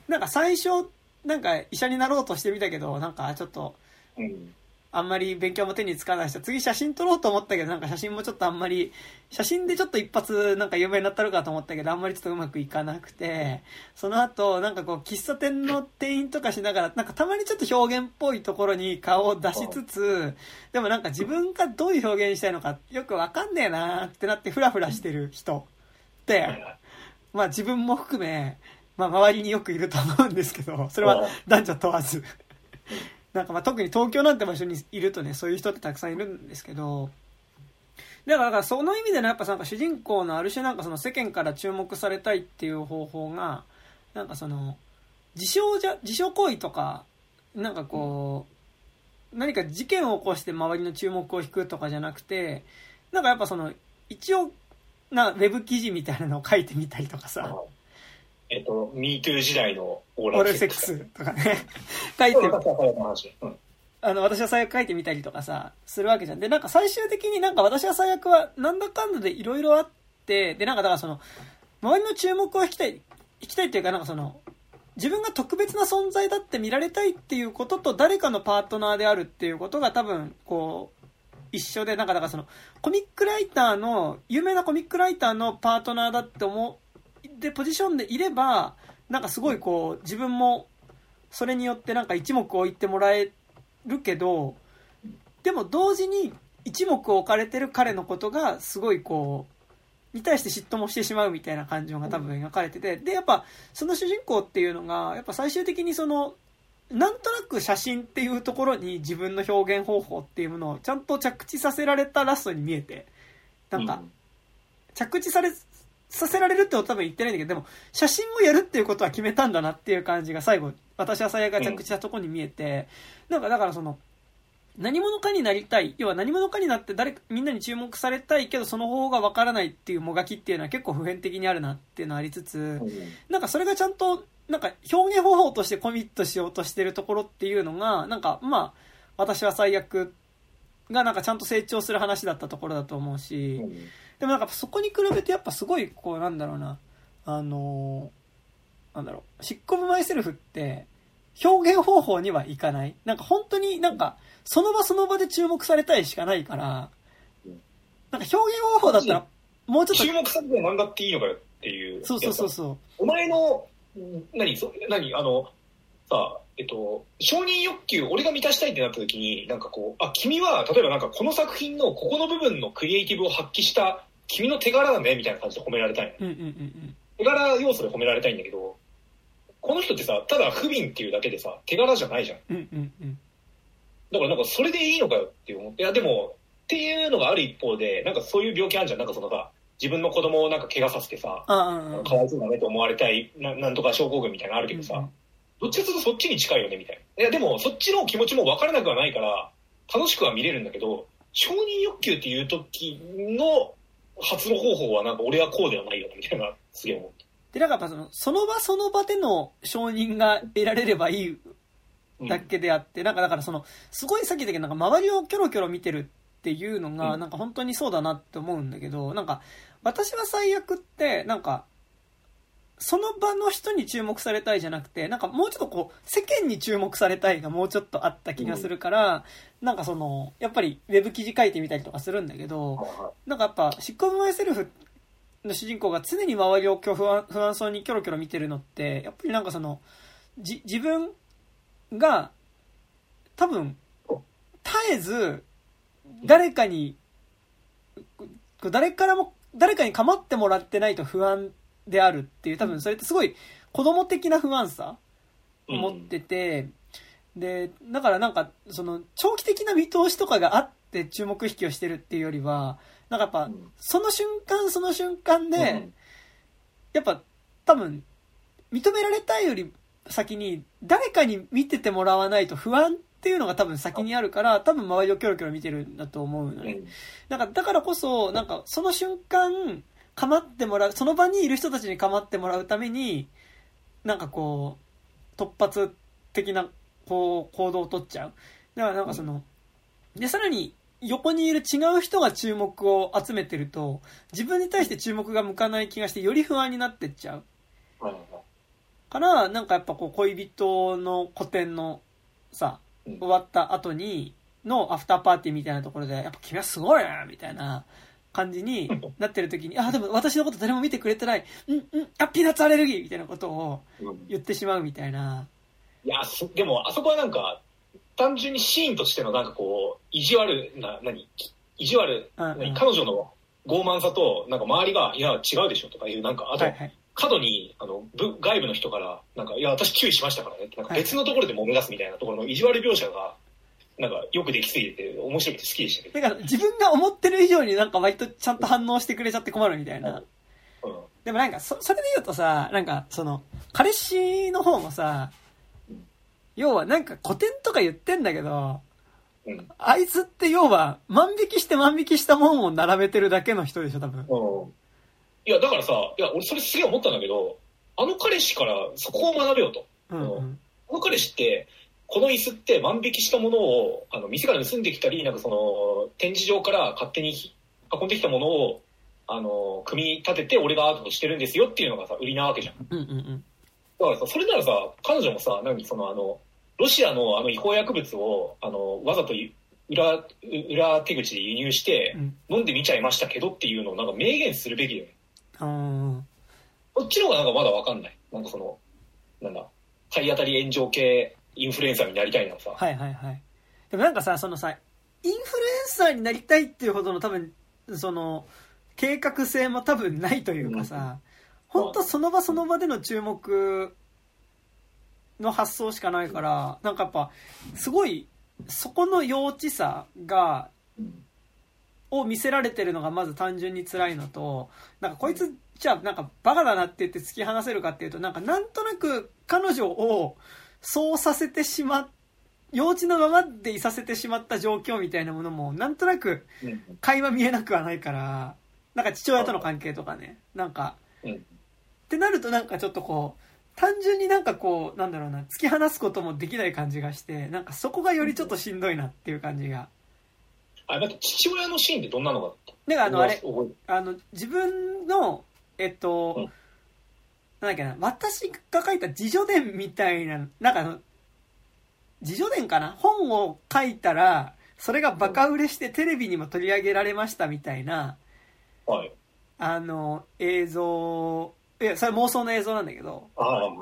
なんか最初、なんか医者になろうとしてみたけど、なんかちょっと、うん。あんまり勉強も手につかないし、次写真撮ろうと思ったけど、なんか写真もちょっとあんまり、写真でちょっと一発なんか有名になったのかと思ったけど、あんまりちょっとうまくいかなくて、その後、なんかこう、喫茶店の店員とかしながら、なんかたまにちょっと表現っぽいところに顔を出しつつ、でもなんか自分がどういう表現したいのかよくわかんねえなーってなってフラフラしてる人って、まあ自分も含め、まあ周りによくいると思うんですけど、それは男女問わず。なんかまあ特に東京なんて場所にいるとね、そういう人ってたくさんいるんですけど、だからその意味でのやっぱなんか主人公のある種なんかその世間から注目されたいっていう方法が、なんかその、自傷じゃ、自傷行為とか、なんかこう、何か事件を起こして周りの注目を引くとかじゃなくて、なんかやっぱその、一応、な、ウェブ記事みたいなのを書いてみたりとかさ、えっと、MeToo 時代のオーオールセックスとかね、書いてそう、確かに話。うん。あの、私は最悪書いてみたりとかさ、するわけじゃん。で、なんか最終的になんか私は最悪は、なんだかんだでいろいろあって、で、なんかだからその、周りの注目を引きたい、引きたいっていうか、なんかその、自分が特別な存在だって見られたいっていうことと、誰かのパートナーであるっていうことが多分、こう、一緒で、なんかだからその、コミックライターの、有名なコミックライターのパートナーだって思う、で、ポジションでいれば、なんかすごいこう、自分も、それによってなんか一目置いてもらえるけど、でも同時に一目置かれてる彼のことがすごいこう、に対して嫉妬もしてしまうみたいな感情が多分描かれてて、で、やっぱその主人公っていうのが、やっぱ最終的にその、なんとなく写真っていうところに自分の表現方法っていうものをちゃんと着地させられたラストに見えて、なんか、着地され、させられるってことは多分言ってないんだけど、でも、写真をやるっていうことは決めたんだなっていう感じが最後、私は最悪が着地したところに見えて、なんかだからその、何者かになりたい。要は何者かになって誰か、みんなに注目されたいけど、その方がわからないっていうもがきっていうのは結構普遍的にあるなっていうのはありつつ、うん。なんかそれがちゃんと、なんか表現方法としてコミットしようとしてるところっていうのが、なんかまあ、私は最悪がなんかちゃんと成長する話だったところだと思うし、でもなんかそこに比べてやっぱすごいこうなんだろうな、あのーなんだろう、シッコムマイセルフって表現方法にはいかない。なんか本当になんかその場その場で注目されたいしかないからうん、なんか表現方法だったらもうちょっ注目されてなんだっていいのかよっていう。と、そうそうそうそう。お前の、ん何、そ何、あの、さ、えっと、承認欲求、俺が満たしたいってなった時に、なんかこう、あ、君は、例えばなんかこの作品のここの部分のクリエイティブを発揮した、君の手柄だね、みたいな感じで褒められたいの。うんうんうん手柄要素で褒められたいんだけど、この人ってさ、ただ不憫っていうだけでさ、手柄じゃないじゃん。うん。うんうんうん。だからなんかそれでいいのかよって思って、いやでも、っていうのがある一方で、なんかそういう病気あるじゃん。なんかそのさ、自分の子供をなんか怪我させてさ、かわいそうだねと思われたい、ななんとか症候群みたいなのあるけどさ、どっちかというとそっちに近いよねみたいな。いやでもそっちの気持ちも分からなくはないから、楽しくは見れるんだけど、承認欲求っていう時の発露方法はなんか俺はこうではないよみたいな、すげえ思って。で、なんかその、その場その場での承認が得られればいいうんだけであって、なんかだからその、すごいさっき言ったけど、なんか周りをキョロキョロ見てるっていうのが、うんなんか本当にそうだなって思うんだけど、なんか、私は最悪って、なんか、その場の人に注目されたいじゃなくて、なんかもうちょっとこう、世間に注目されたいがもうちょっとあった気がするから、なんかその、やっぱりウェブ記事書いてみたりとかするんだけど、なんかやっぱ、シッコムマイセルフの主人公が常に周りを不安不安そうにキョロキョロ見てるのって、やっぱりなんかその、じ、自分が、多分、絶えず、誰かに、誰からも、誰かに構ってもらってないと不安であるっていう、多分それってすごい子供的な不安さを持ってて、で、だからなんか、その、長期的な見通しとかがあっって注目引きをしてるっていうよりは、なんかやっぱうん、その瞬間その瞬間で、うん。やっぱ多分、認められたいより先に、誰かに見ててもらわないと不安っていうのが多分先にあるから、多分周りをキョロキョロ見てるんだと思うのね。なんか、だからこそ、なんか、その瞬間、構ってもらう、その場にいる人たちに構ってもらうために、なんかこう、突発的な、こう、行動を取っちゃう。だからなんかその、で、さらに、横にいる違う人が注目を集めてると、自分に対して注目が向かない気がして、より不安になってっちゃう。から、なんかやっぱこう、恋人の古典のさ、うん終わった後に、のアフターパーティーみたいなところで、やっぱ君はすごいなみたいな感じになってる時に、あ、でも私のこと誰も見てくれてない、うん、うん、あ、ピーナッツアレルギー！みたいなことをうん。言ってしまうみたいな。いや、そでも、あそこはなんか、単純にシーンとしてのなんかこう、意地悪な、何？意地悪、うんうん。何？彼女の傲慢さと、なんか周りが、いや、違うでしょとかいう、なんか、あと、はいはい。過度に、あの、部外部の人から、なんか、いや、私注意しましたからねって、なんか別のところで揉め出すみたいなところの意地悪描写が、なんか、よくできすぎて、面白くて好きでしたけど。だから自分が思ってる以上になんか割とちゃんと反応してくれちゃって困るみたいな。うん。でもなんか、そ、それで言うとさ、なんか、その、彼氏の方もさ、要はなんか古典とか言ってんだけど、うん。あいつって要は、万引きして万引きしたもんを並べてるだけの人でしょ、多分。うん。いや、だからさ、いや、俺それすげえ思ったんだけど、あの彼氏からそこを学べよと。うんうん。この彼氏って、この椅子って万引きしたものを、あの、店から盗んできたり、なんかその、展示場から勝手に運んできたものを、あの、組み立てて俺がアートとしてるんですよっていうのがさ、売りなわけじゃん。うんうんうん。だからさ、それならさ、彼女もさ、何そのあの、ロシアのあの違法薬物を、あの、わざとい裏、裏手口で輸入してう、ん。飲んでみちゃいましたけどっていうのをなんか明言するべきだよね。あーこっちの方がなんかまだわかんない。なんかその、なんだ、体当たり炎上系インフルエンサーになりたいならさ。はいはいはい。でもなんかさ、そのさ、インフルエンサーになりたいっていうほどの多分、その、計画性も多分ないというかさ、本当その場その場での注目の発想しかないから、なんかやっぱ、すごい、そこの幼稚さが、を見せられてるのがまず単純に辛いのと、なんかこいつ、じゃあなんかバカだなって言って突き放せるかっていうと、なんかなんとなく彼女をそうさせてしまっ、幼稚なままでいさせてしまった状況みたいなものも、なんとなくうん。会話見えなくはないから、なんか父親との関係とかね、なんか、うん。ってなるとなんかちょっとこう、単純になんかこう、なんだろうな、突き放すこともできない感じがして、なんかそこがよりちょっとしんどいなっていう感じが。あ、待って、父親のシーンってどんなのがだからあの、あれ、覚あの、自分の、えっと、うんなんだっけな、私が書いた自助伝みたいな、なんか自助伝かな？本を書いたら、それがバカ売れしてテレビにも取り上げられましたみたいな、えはい。あの、映像、いや、それ妄想の映像なんだけど、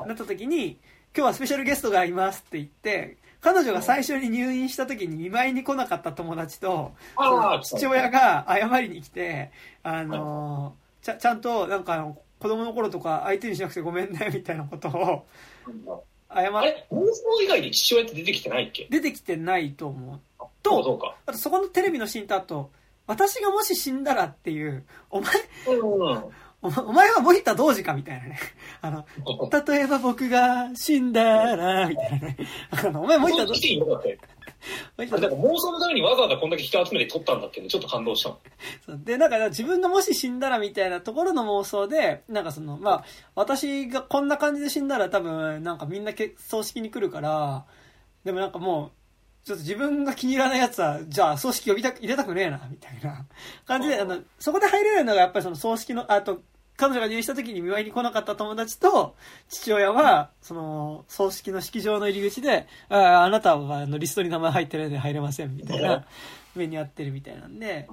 なった時に、今日はスペシャルゲストがいますって言って、彼女が最初に入院した時に見舞いに来なかった友達と、父親が謝りに来て、あの、ちゃ、ちゃんと、なんか子供の頃とか相手にしなくてごめんね、みたいなことを、謝あれ？妄想以外で父親って出てきてないっけ？出てきてないと思う。と、そうか。あとそこのテレビのシーンとあと、私がもし死んだらっていう、お前、うん。おお前は森田童子かみたいなね。あの、例えば僕が死んだら、みたいなね。あの、お前森田童子そう来てい。いのか妄想のためにわざわざこんだけ人集めて撮ったんだっていうのちょっと感動したの。そう。で、なんか自分がもし死んだらみたいなところの妄想で、なんかその、まあ、私がこんな感じで死んだら多分、なんかみんなけ葬式に来るから、でもなんかもう、ちょっと自分が気に入らないやつは、じゃあ葬式呼びたく、入れたくねえな、みたいな感じで、ああの、そこで入れるのがやっぱりその葬式の、あと、彼女が入院した時に見舞いに来なかった友達と、父親は、その、葬式の式場の入り口で、ああ、あなたはあのリストに名前入ってるんで入れません、みたいな、目に合ってるみたいなんで、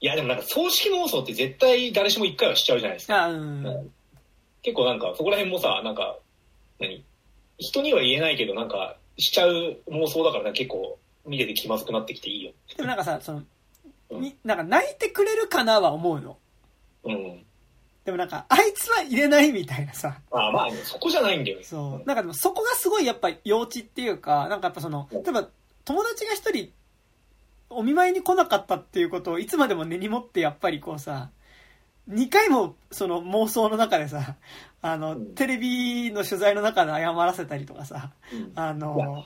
いや、でもなんか葬式妄想って絶対誰しも一回はしちゃうじゃないですか。あうん。うん結構なんかそこら辺もさ、なんか、何人には言えないけどなんかしちゃう妄想だからね結構見てて気まずくなってきていいよ。でもなんかさ、その、うんに、なんか泣いてくれるかなは思うの。うん。でもなんか、あいつは入れないみたいなさ。あまあ、そこじゃないんだよね。そう。なんかでもそこがすごいやっぱ幼稚っていうか、なんかやっぱその、例えば友達が一人お見舞いに来なかったっていうことをいつまでも根に持ってやっぱりこうさ、2回もその妄想の中でさ、あの、うんテレビの取材の中で謝らせたりとかさ、うんあいやの、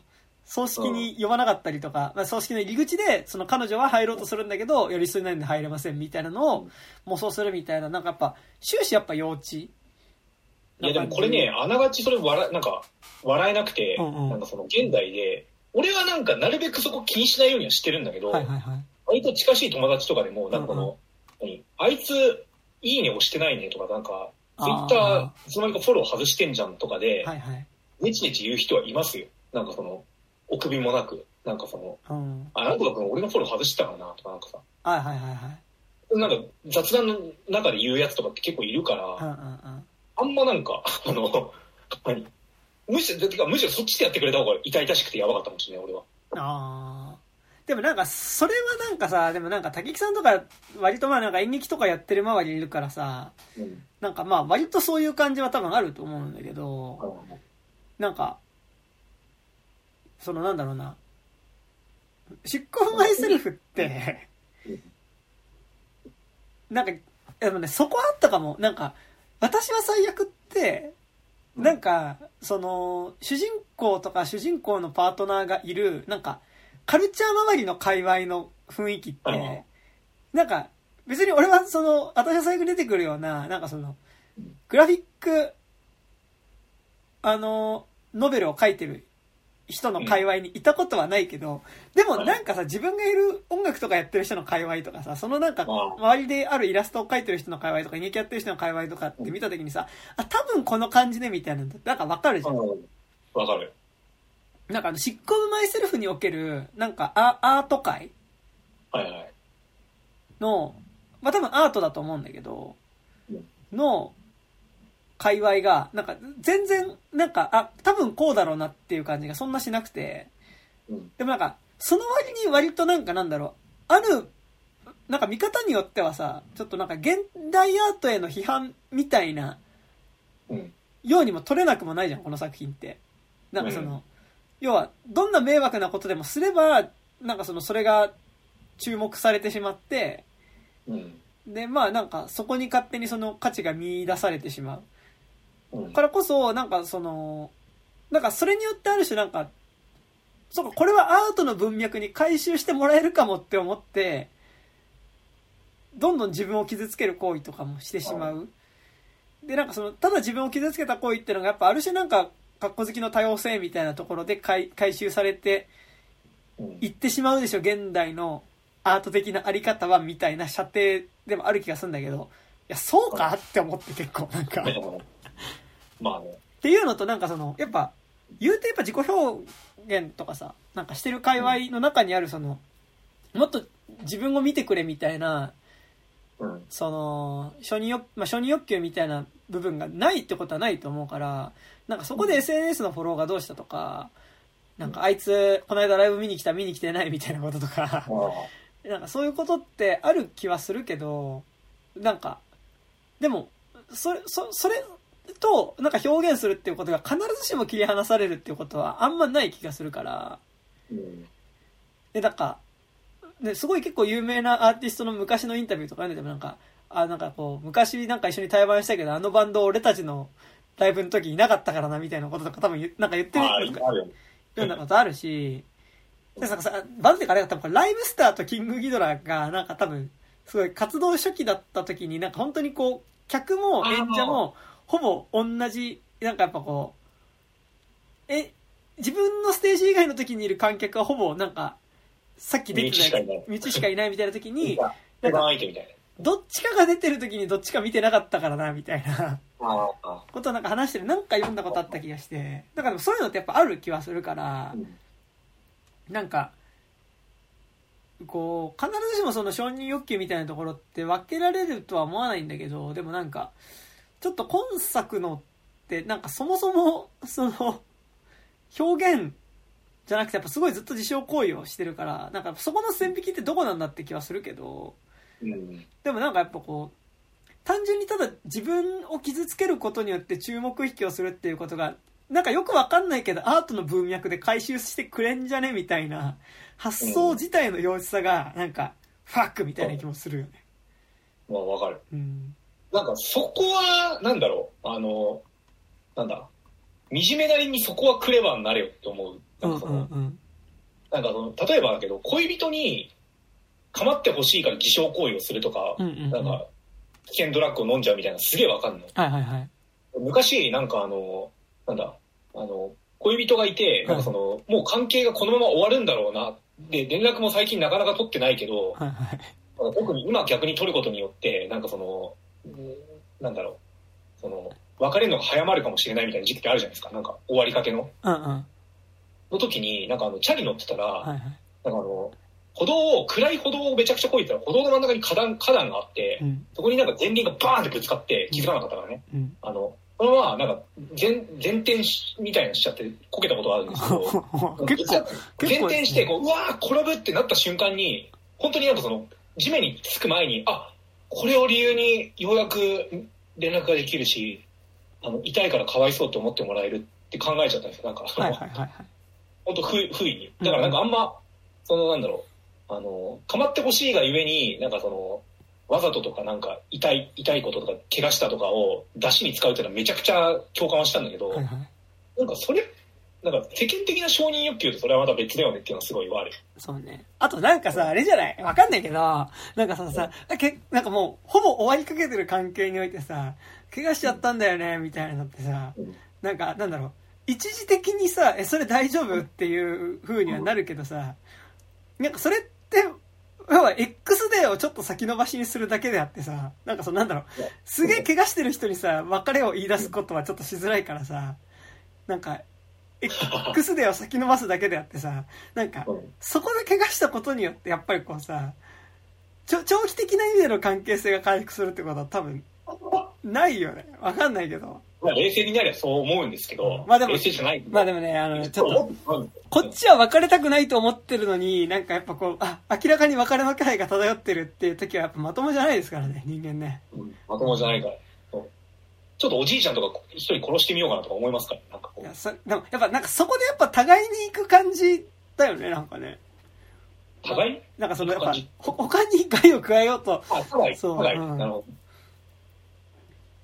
葬式に呼ばなかったりとか、まあ、葬式の入り口で、その彼女は入ろうとするんだけど、寄り添いないんで入れませんみたいなのを妄想するみたいな、なんかやっぱ、終始やっぱ幼稚。いやでもこれね、あながちそれ笑なんか笑えなくて、うんうんなんかその現代で、俺はなんかなるべくそこ気にしないようにはしてるんだけど、はいはいはい。割と近しい友達とかでも、なんかこうんうの、何？あいつ、いいね押してないねとか、なんか、ツイッター、いつの間にかフォロー外してんじゃんとかで、はいはい。ネチネチ言う人はいますよ。なんかその、お首もなく、なんかその、うん。あ、なんとか君俺のフォロー外してたからな、とかなんかさ、はいはいはいはい。なんか雑談の中で言うやつとかって結構いるから、うんうんうん。あんまなんか、あの、何？むしろ、てかむしろそっちでやってくれた方が痛々しくてやばかったかもしれない、俺は。ああ。でもなんか、それはなんかさ、でもなんか、竹木さんとか、割とまあなんか演劇とかやってる周りいるからさ、うん。なんかまあ割とそういう感じは多分あると思うんだけど、なんか、そのなんだろうな、執行マイセルフって、なんか、でもね、そこあったかも。なんか、私は最悪って、なんか、その、主人公とか主人公のパートナーがいる、なんか、カルチャー周りの界隈の雰囲気っうん。て、なんか、別に俺はその、私は最後に出てくるような、なんかその、グラフィック、あの、ノベルを書いてる人の界隈にいたことはないけど、でもなんかさ、自分がいる音楽とかやってる人の界隈とかさ、そのなんか、あ周りであるイラストを描いてる人の界隈とか、演劇やってる人の界隈とかって見たときにさ、あ、多分この感じね、みたいななんかわかるじゃん。うんわかる。なんかあの、シッコブマイセルフにおける、なんかアアート界はいはい。の、まあ多分アートだと思うんだけどうん、の、界隈が、なんか全然、なんか、あ、多分こうだろうなっていう感じがそんなしなくて、うん。でもなんか、その割に割となんかなんだろう、ある、なんか見方によってはさ、ちょっとなんか現代アートへの批判みたいなうん。ようにも取れなくもないじゃん、この作品って。なんかその、要は、どんな迷惑なことでもすれば、なんかその、それが注目されてしまって、うん。で、まあなんか、そこに勝手にその価値が見出されてしまう。うん。からこそ、なんかその、なんかそれによってある種なんか、そうか、これはアートの文脈に回収してもらえるかもって思って、どんどん自分を傷つける行為とかもしてしまう。で、なんかその、ただ自分を傷つけた行為っていうのが、やっぱある種なんか、格好好きの多様性みたいなところで回回収されてうんいってしまうでしょ、現代のアート的なあり方は、みたいな射程でもある気がするんだけど、いや、そうかって思って結構、なんか。まあね。っていうのとなんかその、やっぱ、言うてやっぱ自己表現とかさ、なんかしてる界隈の中にあるその、もっと自分を見てくれみたいな、うん。その、承認欲、まあ、承認欲求みたいな部分がないってことはないと思うから、なんかそこで SNS のフォローがどうしたとか、なんかあいつ、この間ライブ見に来た見に来てないみたいなこととか、あなんかそういうことってある気はするけど、なんか、でも、それ、そ、それと、なんか表現するっていうことが必ずしも切り離されるっていうことはあんまない気がするから、うん。で、なんか、ね、すごい結構有名なアーティストの昔のインタビューとかでてもなんか、あ、なんかこう、昔なんか一緒に対バンしたけど、あのバンド俺たちのライブの時いなかったからなみたいなこととか多分なんか言ってるよね。読んだことあるし、で、なんかさ、バンドってかあれが多分ライブスターとキングギドラがなんか多分、すごい活動初期だった時になんか本当にこう、客も演者もほぼ同じ、なんかやっぱこう、え、自分のステージ以外の時にいる観客はほぼなんか、さっき出てたやつ、道しかいないみたいな時に、定番相手みたいどっちかが出てる時にどっちか見てなかったからな、みたいな。ことをなんか話してる、なんか読んだことあった気がして、だからそういうのってやっぱある気はするから、うん。なんか、こう、必ずしもその承認欲求みたいなところって分けられるとは思わないんだけど、でもなんか、ちょっと今作のって、なんかそもそも、その、表現じゃなくてやっぱすごいずっと自傷行為をしてるから、なんかそこの線引きってどこなんだって気はするけど、うん。でもなんかやっぱこう、単純にただ自分を傷つけることによって注目引きをするっていうことがなんかよくわかんないけど、アートの文脈で回収してくれんじゃねみたいな、発想自体の幼稚さが、なんか、ファックみたいな気もするよね。まあ、わかる。うん。なんか、そこは、なんだろう、あの、なんだ、惨めなりにそこはクレバーになれよって思う。うなんんかその、うんなんかその、例えばだけど、恋人に構ってほしいから偽証行為をするとか、うん。うんうんうん。なんか、危険ドラッグを飲んじゃうみたいな、すげえわかんない。はいはいはい。昔、なんかあの、なんだ、あの、恋人がいて、なんかその、もう関係がこのまま終わるんだろうな。で、連絡も最近なかなか取ってないけど、はいはい。特に今逆に取ることによって、なんかその、うんなんだろう、その、別れるのが早まるかもしれないみたいな時期ってあるじゃないですか。なんか終わりかけの。うんうん。の時に、なんかあの、チャリ乗ってたら、はいはい。なんかあの、歩道を、暗い歩道をめちゃくちゃ越えてたら、歩道の真ん中に花壇、花壇があって、うん。そこになんか前輪がバーンってぶつかって気づかなかったからね。うん。あの、そのままなんか前、前転しみたいなのしちゃってこけたことがあるんですけど、結構、前転して、こう、うわー転ぶってなった瞬間に、本当になんかその、地面につく前に、あ、これを理由にようやく連絡ができるし、あの、痛いからかわいそうって思ってもらえるって考えちゃったんですよ。なんか、はいはいはいはい。本当不不意に。だからなんかあんま、そのなんだろう、あの、構ってほしいがゆえに、なんかその、わざととかなんか痛い、痛いこととか怪我したとかを出しに使うっていうのはめちゃくちゃ共感はしたんだけど、はいはい。なんかそれ、なんか世間的な承認欲求とそれはまた別だよねっていうのはすごい悪い。そうね。あとなんかさ、あれじゃない？わかんないけど、なんかそのさ、けなんかもう、ほぼ終わりかけてる関係においてさ、怪我しちゃったんだよね、みたいなのってさうん、なんか、なんだろう、一時的にさ、え、それ大丈夫？っていう風にはなるけどさ、なんかそれって、要は X デーをちょっと先延ばしにするだけであってさ、なんかそのなんだろう、すげえ怪我してる人にさ、別れを言い出すことはちょっとしづらいからさ、なんか、X デーを先延ばすだけであってさ、なんか、うんそこで怪我したことによって、やっぱりこうさ、ちょ長期的な意味での関係性が回復するってことは多分、ないよね。わかんないけど。まあ冷静になりゃそう思うんですけど、まあでも冷静じゃない。まあでもね、あの、ちょっと、こっちは別れたくないと思ってるのに、なんかやっぱこう、あ、明らかに別れの気配が漂ってるっていう時はやっぱまともじゃないですからね、人間ね。うんまともじゃないから。ちょっとおじいちゃんとか一人殺してみようかなとか思いますか？ら、なんかこいうや、そ、でもやっぱなんかそこでやっぱ互いに行く感じだよね、なんかね。互い？になんかそのやっぱ他に害を加えようと、あ、互い、そう互い。うん。なるほ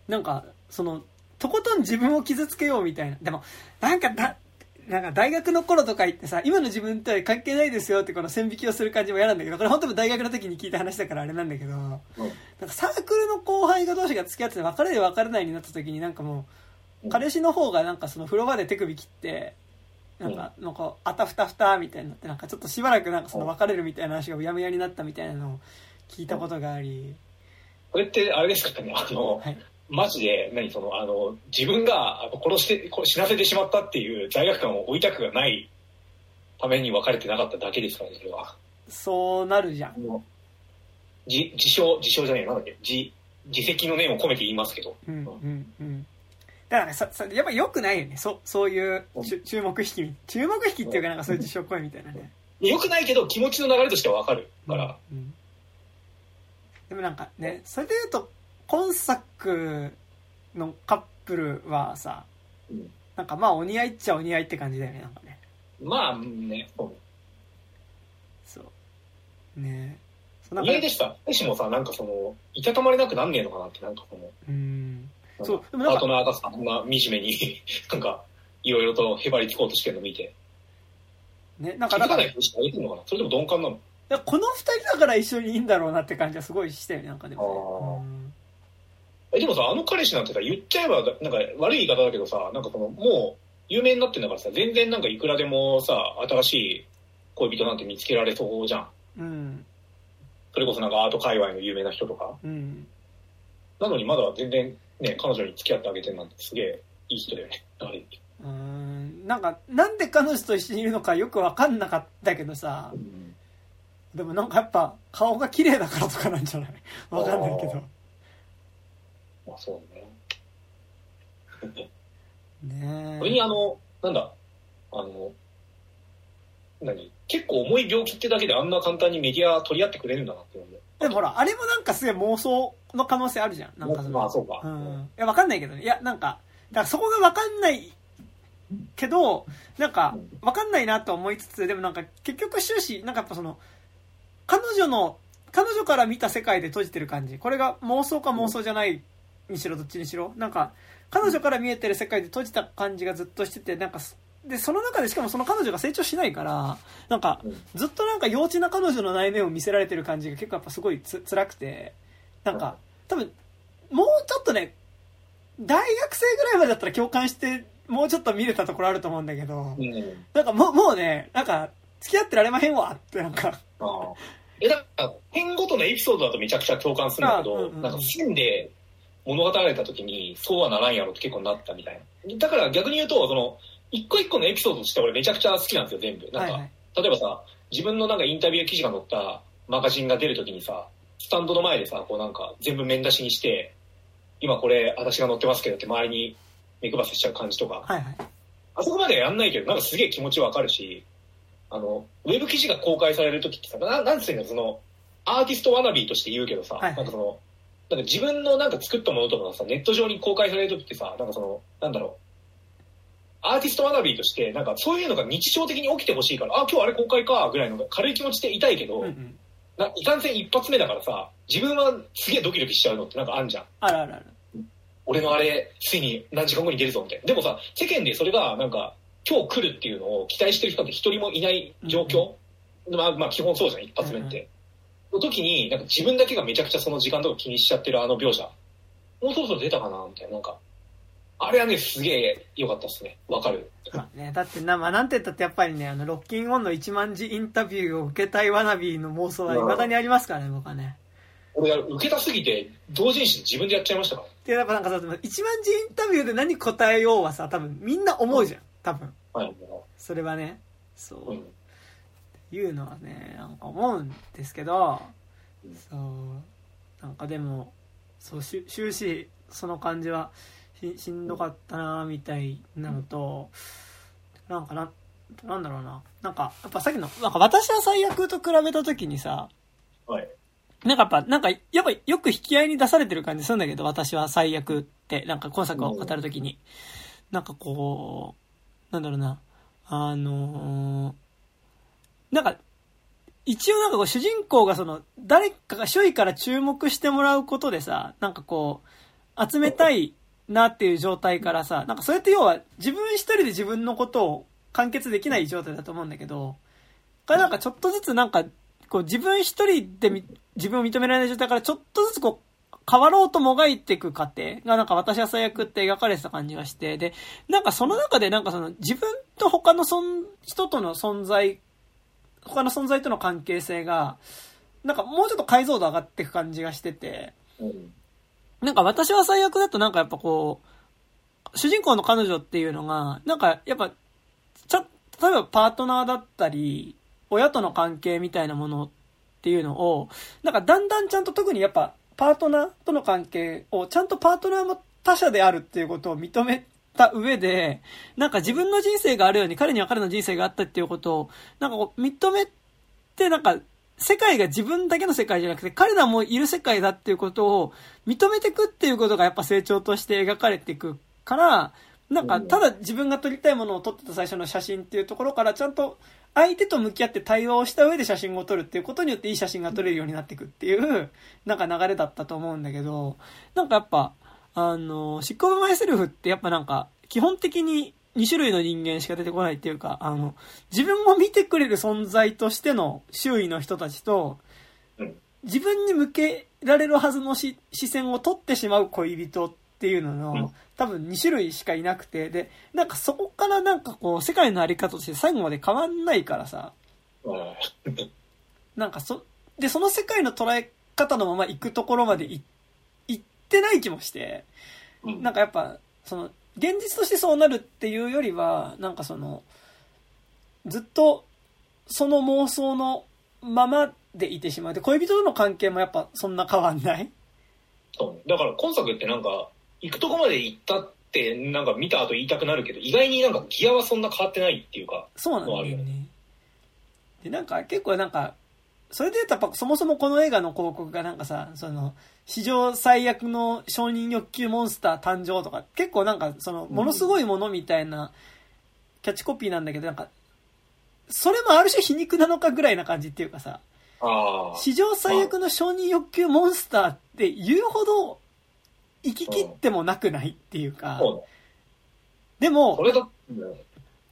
なんか、その、とことん自分を傷つけようみたいな。でも、なんかだ、なんか大学の頃とか言ってさ、今の自分とは関係ないですよってこの線引きをする感じも嫌なんだけど、これ本当に大学の時に聞いた話だからあれなんだけど、なんかサークルの後輩が同士が付き合ってて別れで別れないになった時になんかもう、うん。彼氏の方がなんかその風呂場で手首切って、なんか、なんか、あたふたふたみたいになって、なんかちょっとしばらくなんかその別れるみたいな話がうやむやになったみたいなのを聞いたことがあり、これってあれですかね、あの、はい。マジで、何その、あの、自分が殺して、こ死なせてしまったっていう罪悪感を負いたくがないために別れてなかっただけですからね、それは。そうなるじゃん。あの自、自称、自称じゃねえ、なんだっけ、自、自責の念を込めて言いますけど。うんうんうん。だからさ、さやっぱ良くないよね。そそういう注注目引き、注目引きっていうかなんかそういう自称行為みたいなね。よくないけど、気持ちの流れとしてはわかるから。うんでもなんかね、それで言うと、今作のカップルはさ、うんなんかまあお似合いっちゃお似合いって感じだよね、なんかね。まあね、そうそう。ねそうなんか家でした。私もさ、なんかその、いたたまれなくなんねえのかなって、なんかその、うん。そうでもなんかパートナーがさ、そんな惨めに、なんか、いろいろとへばりつこうとしてるの見て、ね、なん気か、だから、づかないふりしてあげてるのかな？それとも鈍感なの？この二人だから一緒にいいんだろうなって感じはすごいしたよね、なんかでもね。え、でもさ、あの彼氏なんてさ、言っちゃえば、なんか悪い言い方だけどさ、なんかその、もう、有名になってんだからさ、全然なんかいくらでもさ、新しい恋人なんて見つけられそうじゃん。うん。うん。それこそなんかアート界隈の有名な人とか。うん。なのにまだ全然ね、彼女に付き合ってあげてるなんてすげえいい人だよね。あれうーんなんか、なんで彼女と一緒にいるのかよくわかんなかったけどさ、でもなんかやっぱ顔が綺麗だからとかなんじゃない？わかんないけど。まあそうね。ねそれにえ。あの、なんだ、あの、何結構重い病気ってだけであんな簡単にメディア取り合ってくれるんだなって思う。でもほら、あれもなんかすげえ妄想の可能性あるじゃん。なんかまあそうか。うん。いや、わかんないけどね。いや、なんか、だからそこがわかんないけど、なんか、わかんないなと思いつつ、でもなんか結局終始、なんかやっぱその、彼女の、彼女から見た世界で閉じてる感じ。これが妄想か妄想じゃないにしろ、どっちにしろ？なんか、彼女から見えてる世界で閉じた感じがずっとしてて、なんか、で、その中でしかもその彼女が成長しないから、なんか、ずっとなんか幼稚な彼女の内面を見せられてる感じが結構やっぱすごいつ辛くて、なんか、多分、もうちょっとね、大学生ぐらいまでだったら共感して、もうちょっと見れたところあると思うんだけどう、ん。なんかもう、もうね、なんか、付き合ってられまへんわってなんか。え、だから、編ごとのエピソードだとめちゃくちゃ共感するんだけど、あうんうんなんか線で物語られた時に、そうはならんやろって結構なったみたいな。だから逆に言うと、その、一個一個のエピソードとして俺めちゃくちゃ好きなんですよ、全部。なんか、はいはい。例えばさ、自分のなんかインタビュー記事が載ったマガジンが出るときにさ、スタンドの前でさ、こうなんか全部面出しにして、今これ私が載ってますけどって周りに目配せしちゃう感じとか、はいはい。あそこまではやんないけど、なんかすげえ気持ちわかるし、あの、ウェブ記事が公開されるときってさ、ななんつうの、その、アーティストワナビーとして言うけどさ、はいはいなんかその、なんか自分のなんか作ったものとかがさ、ネット上に公開されるときってさ、なんかその、なんだろう、アーティストワナビーとして、なんかそういうのが日常的に起きてほしいから、あ、今日あれ公開か、ぐらいの軽い気持ちでいたいけど、うんうん。ないかんせん一発目だからさ、自分はすげえドキドキしちゃうのってなんかあんじゃん。あるあるある。俺のあれ、ついに何時間後に出るぞみたいな。でもさ、世間でそれがなんか、今日来るっていうのを期待してる人って一人もいない状況、まあ、まあ基本そうじゃん、一発目って。の時に、なんか自分だけがめちゃくちゃその時間とか気にしちゃってるあの描写。もうそろそろ出たかなみたいな。なんか、あれはね、すげえ良かったっすね。わかる。まあね、だってな、まあなんて言ったってやっぱりね、あの、ロッキンオンの1万字インタビューを受けたいワナビーの妄想は未だにありますからね、僕はね。俺、受けたすぎて、同人誌で自分でやっちゃいましたから。で、やっぱなんかさ、1万字インタビューで何答えようはさ、多分みんな思うじゃん。多分。はい、もそれはね。そう。う。うん。いうのはね、なんか思うんですけど、そう、なんかでも、そう、し終始、その感じはししんどかったなみたいなのと、なんかな、なんだろうな。なんか、やっぱさっきの、なんか私は最悪と比べた時にさ、はい。なんかやっぱ、なんか、やっぱよく引き合いに出されてる感じするんだけど、私は最悪って、なんか今作を語るときに。なんかこう、なんだろうな、あのーなんか、一応なんかこう主人公がその、誰かが周囲から注目してもらうことでさ、なんかこう、集めたいなっていう状態からさ、なんかそれって要は自分一人で自分のことを完結できない状態だと思うんだけど、これなんかちょっとずつなんか、こう自分一人で自分を認められない状態からちょっとずつこう、変わろうともがいていく過程がなんか私は最悪って描かれてた感じがして、で、なんかその中でなんかその自分と他の人との存在、他の存在との関係性が、なんかもうちょっと解像度上がっていく感じがしてて、なんか私は最悪だとなんかやっぱこう、主人公の彼女っていうのが、なんかやっぱ、ちょ、例えばパートナーだったり、親との関係みたいなものっていうのを、なんかだんだんちゃんと特にやっぱパートナーとの関係をちゃんとパートナーも他者であるっていうことを認めた上で、なんか自分の人生があるように彼には彼の人生があったっていうことを、なんかこう認めて、なんか世界が自分だけの世界じゃなくて、彼らもいる世界だっていうことを認めていくっていうことがやっぱ成長として描かれていくから、なんか、ただ自分が撮りたいものを撮ってた最初の写真っていうところから、ちゃんと相手と向き合って対話をした上で写真を撮るっていうことによっていい写真が撮れるようになっていくっていう、なんか流れだったと思うんだけど、なんかやっぱ、あの、執行部マイセルフってやっぱなんか、基本的に2種類の人間しか出てこないっていうか、あの、自分を見てくれる存在としての周囲の人たちとうん、自分に向けられるはずのし視線を取ってしまう恋人っていうのの、うん。多分2種類しかいなくて、で、なんかそこからなんかこう、世界のあり方として最後まで変わんないからさ、うん。なんかそ、で、その世界の捉え方のまま行くところまでい行ってない気もして、うんなんかやっぱ、その、現実としてそうなるっていうよりは、なんかその、ずっと、その妄想のままでいてしまう。で、恋人との関係もやっぱそんな変わんない？そうね。だから今作ってなんか、行くとこまで行ったって、なんか見た後言いたくなるけど、意外になんかギアはそんな変わってないっていうか、そうなんだよね。で、なんか結構なんか、それで言うとやっぱそもそもこの映画の広告がなんかさ、その、史上最悪の承認欲求モンスター誕生とか、結構なんかその、ものすごいものみたいなキャッチコピーなんだけど、なんか、それもある種皮肉なのかぐらいな感じっていうかさ。史上最悪の承認欲求モンスターって言うほど、生き切ってもなくないっていうか。でも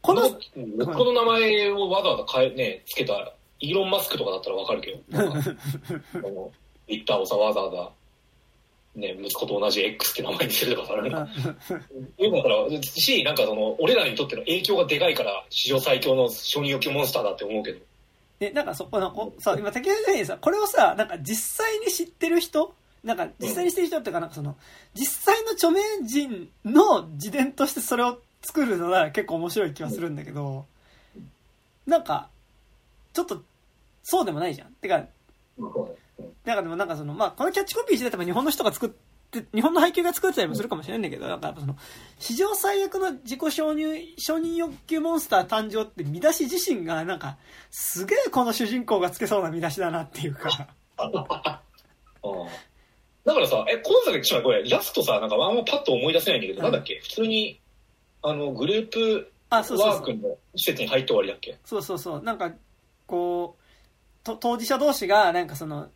こ、の、この名前をわざわざ変え、ね、つけた、イーロン・マスクとかだったらわかるけど、ツイ ッターをさ、わざわざ、ね、息子と同じ X って名前にするとかさ、なんか、いうのだから、し、なんかその、俺らにとっての影響がでかいから、史上最強の承認欲求モンスターだって思うけど。で、なんかそこの、こさ、今、竹内さんにさ、これをさ、なんか実際に知ってる人なんか実際に知ってる人っていうか、なんかその、実際の著名人の自伝としてそれを作るのなら結構面白い気はするんだけど、なんか、ちょっと、そうでもないじゃん。てか、なんかでもなんかその、まあ、このキャッチコピー自体は日本の人が作って、日本の配給が作ってたりもするかもしれないんだけど、なんかその、史上最悪の自己承認、承認欲求モンスター誕生って見出し自身がなんか、すげえこの主人公がつけそうな見出しだなっていうか。う んだからさ、え、今作、ちょこれ、ラストさ、なんかあんまパッと思い出せないんだけど、うんなんだっけ？普通に、あの、グループワーク。の施設に入って終わりだっけ？そうそうそう。なんか、こう、と当事者同士が、なんかその、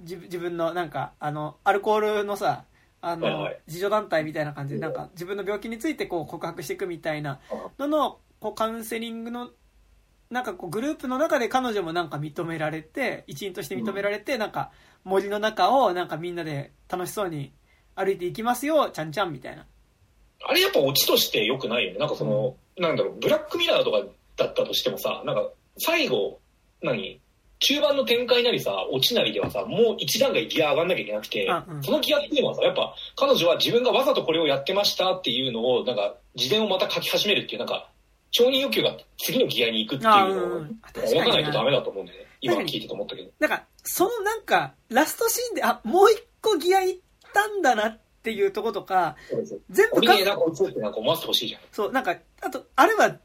自分自分の、なんか、あの、アルコールのさ、あの、はいはい自助団体みたいな感じで、なんか、自分の病気についてこう告白していくみたいなのの、こう、カウンセリングの、なんかこう、グループの中で彼女もなんか認められて、一員として認められて、なんか、森の中をなんかみんなで楽しそうに歩いていきますよ、ちゃんちゃんみたいな。あれやっぱオチとして良くないよね。なんかその、なんだろう、ブラックミラーとかだったとしてもさ、なんか、最後、何？中盤の展開なりさ、落ちなりではさ、もう一段階ギア上がんなきゃいけなくて、うんうんそのギアっていうのはさ、やっぱ彼女は自分がわざとこれをやってましたっていうのを、なんか、自伝をまた書き始めるっていう、なんか、承認欲求が次のギアに行くっていうあのを、うんうん確かに分かないとダメだと思うんだよね。今聞いてて思ったけど。なんか、そのなんか、ラストシーンで、あ、もう一個ギアいったんだなっていうとことか、全部かなんか落ちってなんか思わせてほしいじゃん。そう、なんか、あと、あれは、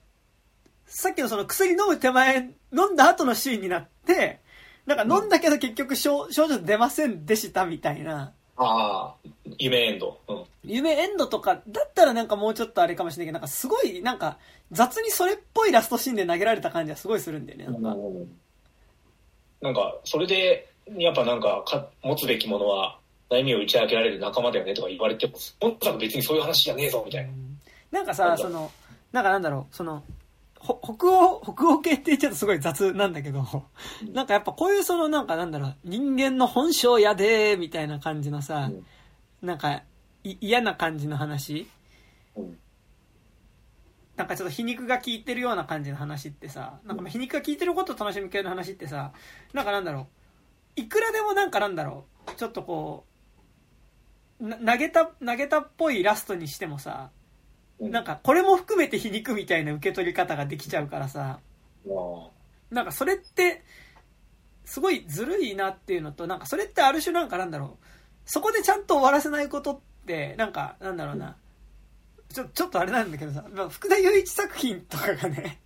さっきのその薬飲む手前、飲んだ後のシーンになって、なんか飲んだけど結局症症状出ませんでしたみたいな、ああ、夢エンド。うん。夢エンドとかだったらなんかもうちょっとあれかもしれないけど、なんかすごい、なんか雑にそれっぽいラストシーンで投げられた感じはすごいするんだよね。なんかなんか、それで、やっぱなんかか、持つべきものは、悩みを打ち明けられる仲間だよねとか言われても、本当は別にそういう話じゃねえぞ、みたいな。なんかさ、その、なんかなんだろう、その、ほ北欧、北欧系って言っちゃうとすごい雑なんだけど、なんかやっぱこういうそのなんかなんだろう、人間の本性やでーみたいな感じのさ、うん。なんかい嫌な感じの話。うん。なんかちょっと皮肉が効いてるような感じの話ってさ、なんかまあ皮肉が効いてることを楽しむ系の話ってさ、なんかなんだろう、いくらでもなんかなんだろう、ちょっとこう、な投げた、投げたっぽいラストにしてもさ、うんなんかこれも含めて皮肉みたいな受け取り方ができちゃうからさ、まあ。なんかそれって、すごいずるいなっていうのと、なんかそれってある種なんかなんだろう、そこでちゃんと終わらせないことって、なんかなんだろうな、ちょ、ちょっとあれなんだけどさ、まあ福田雄一作品とかがね。